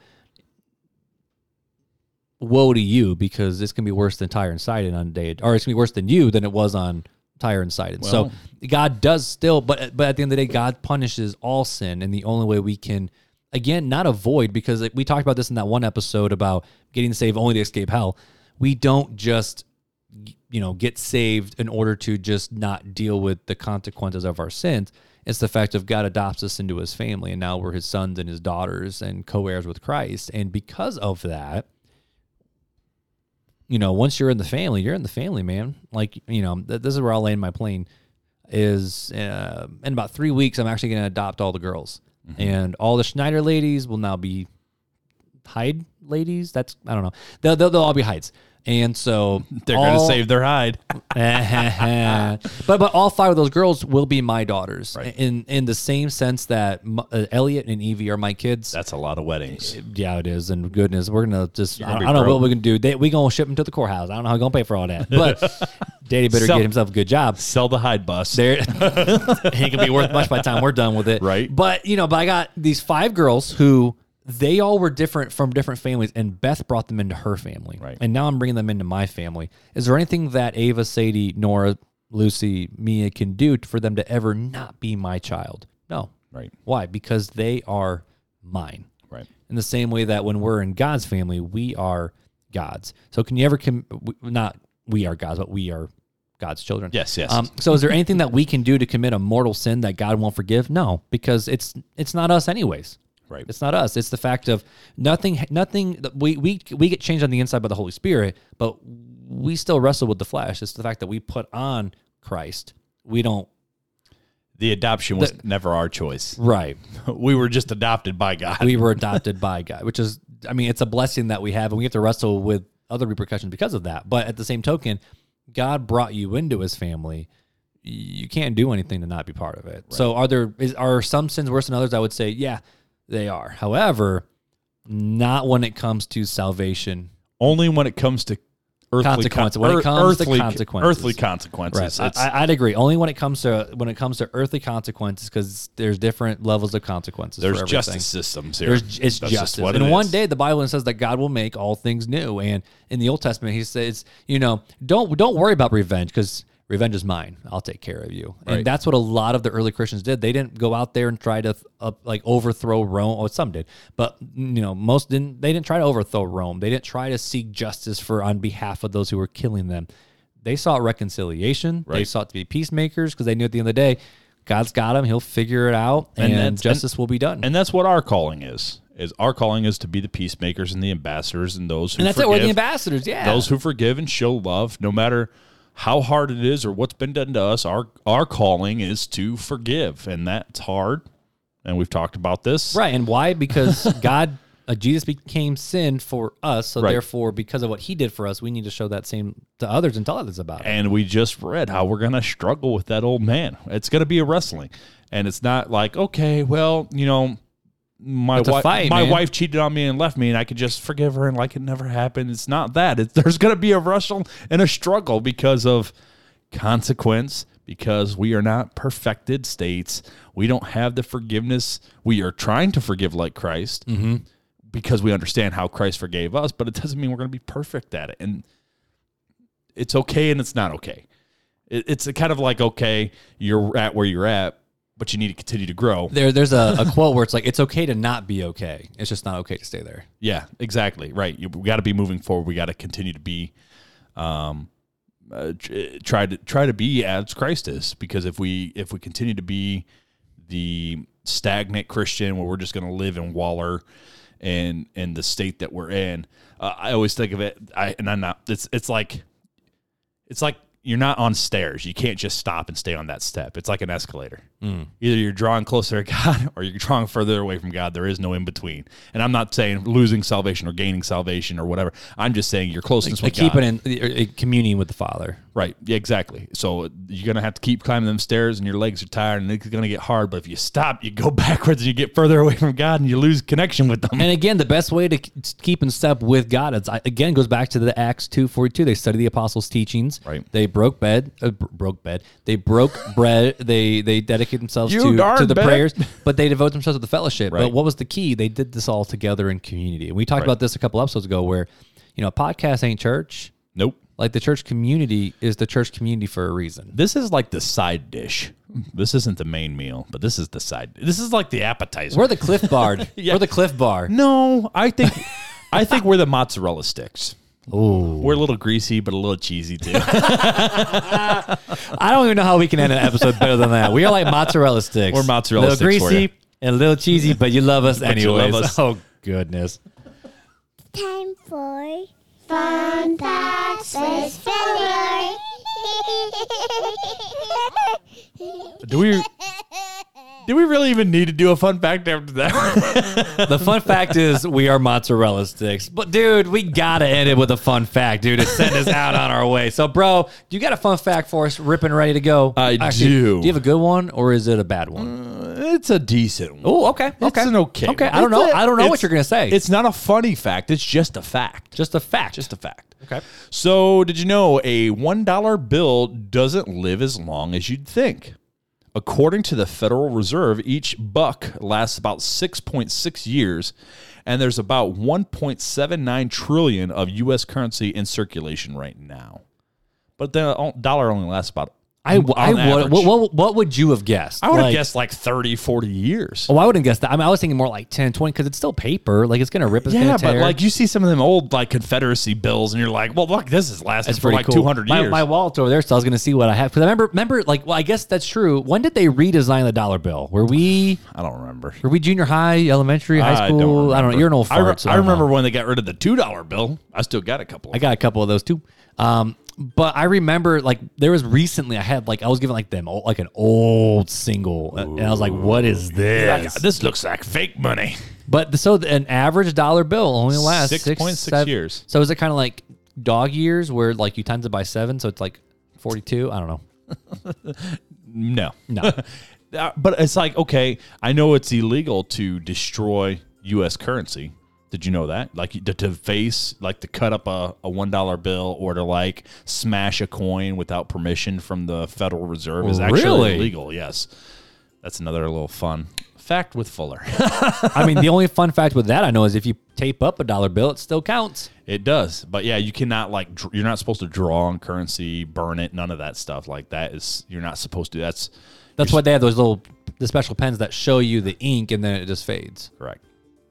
woe to you because this can be worse than Tyre and Sidon on day, or it's gonna be worse than you than it was on Inside and Sidon. so God does still, but but at the end of the day, God punishes all sin, and the only way we can, again, not avoid because we talked about this in that one episode about getting saved only to escape hell. We don't just you know get saved in order to just not deal with the consequences of our sins. It's the fact of God adopts us into His family, and now we're His sons and His daughters and co-heirs with Christ. And because of that, you know, once you're in the family, you're in the family, man. Like, you know, th- this is where I'll land my plane. Is uh, in about three weeks, I'm actually going to adopt all the girls, and all the Schneider ladies will now be Hyde ladies. That's I don't know. They'll they'll, they'll all be Hydes, and so They're going to save their hide. but but all five of those girls will be my daughters in in the same sense that uh, Elliot and Evie are my kids. That's a lot of weddings. Yeah, it is. And goodness, we're gonna just I, gonna I be don't know what we're gonna do. They, we gonna ship them to the courthouse. I don't know how we're gonna pay for all that. But Daddy better Sell- get himself a good job. Sell the hide bus. There, ain't gonna be worth much by the time we're done with it. Right. But you know, but I got these five girls who they all were different from different families, and Beth brought them into her family. Right. And now I'm bringing them into my family. Is there anything that Ava, Sadie, Nora, Lucy, Mia can do for them to ever not be my child? No. Right. Why? Because they are mine. Right. In the same way that when we're in God's family, we are God's. So can you ever com- not we are God's, but we are God's children. Yes, yes. Um, so is there anything that we can do to commit a mortal sin that God won't forgive? No, because it's it's not us anyways. Right. It's not us. It's the fact of nothing. Nothing. We we we get changed on the inside by the Holy Spirit, but we still wrestle with the flesh. It's the fact that we put on Christ. We don't. The adoption was never our choice. Right. We were just adopted by God. we were adopted by God, which is, I mean, it's a blessing that we have, and we have to wrestle with other repercussions because of that. But at the same token, God brought you into His family. You can't do anything to not be part of it. So, are there is, are some sins worse than others? I would say, yeah, they are. However, Not when it comes to salvation. Only when it comes to earthly Consequences. con- When it comes to earthly, consequences. earthly consequences. Right. I, I'd agree. Only when it comes to when it comes to earthly consequences, because there's different levels of consequences. there's justice systems here. There's it's That's just justice. it and one is. day the Bible says that God will make all things new. And in the Old Testament, He says, you know, don't don't worry about revenge because revenge is mine. I'll take care of you. Right. And that's what a lot of the early Christians did. They didn't go out there and try to uh, like overthrow Rome. Oh, some did, but you know, most didn't. They didn't try to overthrow Rome. They didn't try to seek justice for on behalf of those who were killing them. They sought reconciliation. They sought to be peacemakers because they knew at the end of the day. God's got him. He'll figure it out, And and, justice will be done. and that's what our calling is. Is our calling is to be the peacemakers and the ambassadors and those who And that's forgive, it. We're the ambassadors. Yeah. those who forgive and show love, no matter how hard it is or what's been done to us. Our our calling is to forgive, and that's hard. And we've talked about this, right. And why? Because God, uh, Jesus became sin for us. So Right. therefore, because of what he did for us, we need to show that same to others and tell others about it. And we just read how we're going to struggle with that old man. It's going to be a wrestling. And it's not like, okay, well, you know, my wife fight, my man. wife cheated on me and left me and I could just forgive her and like it never happened. It's not that. It's, there's going to be a wrestle and a struggle because of consequence because we are not perfected states. We don't have the forgiveness. We are trying to forgive like Christ Mm-hmm. because we understand how Christ forgave us, but it doesn't mean we're going to be perfect at it. And it's okay and it's not okay. It, it's a kind of like okay, you're at where you're at, but you need to continue to grow. There, there's a, a quote where it's like, it's okay to not be okay. It's just not okay to stay there. Yeah, exactly. Right. You, we got to be moving forward. We got to continue to be, um, uh, try to try to be as Christ is. Because if we if we continue to be the stagnant Christian where we're just going to live in waller and in the state that we're in, uh, I always think of it. I and I'm not. It's it's like it's like you're not on stairs. You can't just stop and stay on that step. It's like an escalator. Either you're drawing closer to God or you're drawing further away from God. There is no in between. And I'm not saying losing salvation or gaining salvation or whatever. I'm just saying your closeness Like with God. keeping in uh, communion with the Father. Right. Yeah, exactly. So you're gonna have to keep climbing them stairs, and your legs are tired, and it's gonna get hard. But if you stop, you go backwards, and you get further away from God, and you lose connection with them. And again, the best way to keep in step with God, it's again goes back to the Acts two forty two. They studied the apostles' teachings. Right. They broke bed, uh, br- broke bed. They broke bread. They they dedicated themselves You to, to the prayers, but they devote themselves to the fellowship. Right. But what was the key? They did this all together in community. And we talked Right. about this a couple episodes ago, where you know, podcast ain't church. nope. Like the church community is the church community for a reason. This is like the side dish. This isn't the main meal, but this is the side. This is like the appetizer. We're the Clif Bar. Yeah. We're the Clif Bar. no, I think, I think we're the mozzarella sticks. Ooh. We're a little greasy, but a little cheesy too. I don't even know how we can end an episode better than that. We are like mozzarella sticks. We're mozzarella little sticks for greasy you. and a little cheesy, but you love us But you anyways. love us. Oh goodness. Time for Fun Facts with Filler. do we? Do we really even need to do a fun fact after that? The fun fact is we are mozzarella sticks. But dude, we gotta end it with a fun fact, dude, to send us out on our way. So, bro, you got a fun fact for us, ripping ready to go? I do. Do you have a good one or is it a bad one? Uh, it's a decent one. Oh, okay. Okay. It's an okay. Okay. one. I don't know. I don't know what you're gonna say. It's not a funny fact. It's just a fact. just a fact. Just a fact. okay. So, did you know a $1 bill doesn't live as long as you'd think? According to the Federal Reserve, each buck lasts about 6.6 years, and there's about 1.79 trillion of US currency in circulation right now. But the dollar only lasts about I, I would. What, what, what would you have guessed? I would have Like- guessed like 30, 40 years. Oh, I wouldn't guess that. I mean, I was thinking more like 10, 20, because it's still paper. Like, it's going to rip. It's Yeah, but like you see some of them old like Confederacy bills, and you're like, well, look, this is lasting That's for like cool. 200 my, years. My wallet's over there, so I was going to see what I have. Because I remember, remember, like, well, I guess that's true. When did they redesign the dollar bill? Were we, I don't remember. were we junior high, elementary, high I school? don't I don't know. You're an old I, re- so I don't know. remember when they got rid of the two dollar bill. I still got a couple. I got a couple of those too. Um, but I remember like there was recently I had like I was given like them like an old single, and I was like, "What is this?" Like, this looks like fake money. But the- so an average dollar bill only lasts Six six point six seven- years. So is it kind of like dog years where like you times it by seven, so it's like forty two? I don't know. No, No. Uh, but it's like okay, I know it's illegal to destroy U.S. currency, Did you know that? Like to, to face, like to cut up a, a one dollar bill or to like smash a coin without permission from the Federal Reserve is actually Really? illegal. Yes, that's another little fun fact with Fuller. I mean, the only fun fact with that I know is if you tape up a dollar bill, it still counts. it does, but yeah, you cannot like dr- you're not supposed to draw on currency, burn it, none of that stuff. Like that is you're not supposed to. That's That's why they have those little the special pens that show you the ink and then it just fades. correct.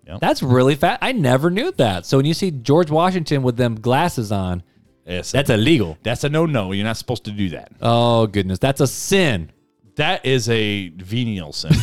Yep. That's really fat. I never knew that. So when you see George Washington with them glasses on, Yes, that's illegal. that's a no no. You're not supposed to do that. Oh goodness, that's a sin. That is a venial sin.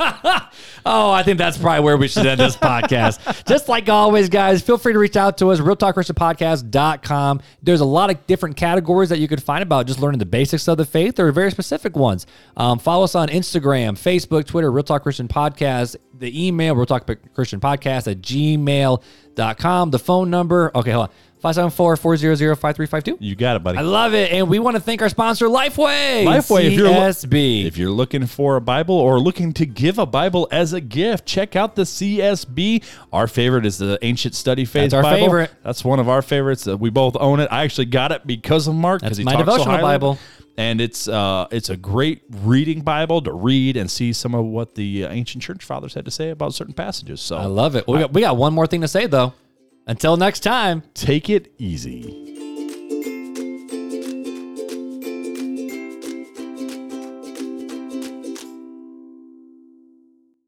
Oh, I think that's probably where we should end this podcast. Just like always, guys, feel free to reach out to us, realtalkchristianpodcast.com. There's a lot of different categories that you could find about just learning the basics of the faith or very specific ones. Um, follow us on Instagram, Facebook, Twitter, Real Talk Christian Podcast, the email, Real Talk Christian Podcast at gmail.com, the phone number. Okay, hold on. 574-400-5352. you got it, buddy. I love it. And we want to thank our sponsor, Lifeway. Lifeway, if you're CSB. If you're looking for a Bible or looking to give a Bible as a gift, check out the CSB. Our favorite is the Ancient Study Faith That's our Bible. favorite. That's one of our favorites. Uh, we both own it. I actually got it because of Mark because he my talks so devotional highly. Bible. And it's uh, it's a great reading Bible to read and see some of what the uh, ancient church fathers had to say about certain passages. So I love it. We got, we got one more thing to say, though. Until next time. take it easy.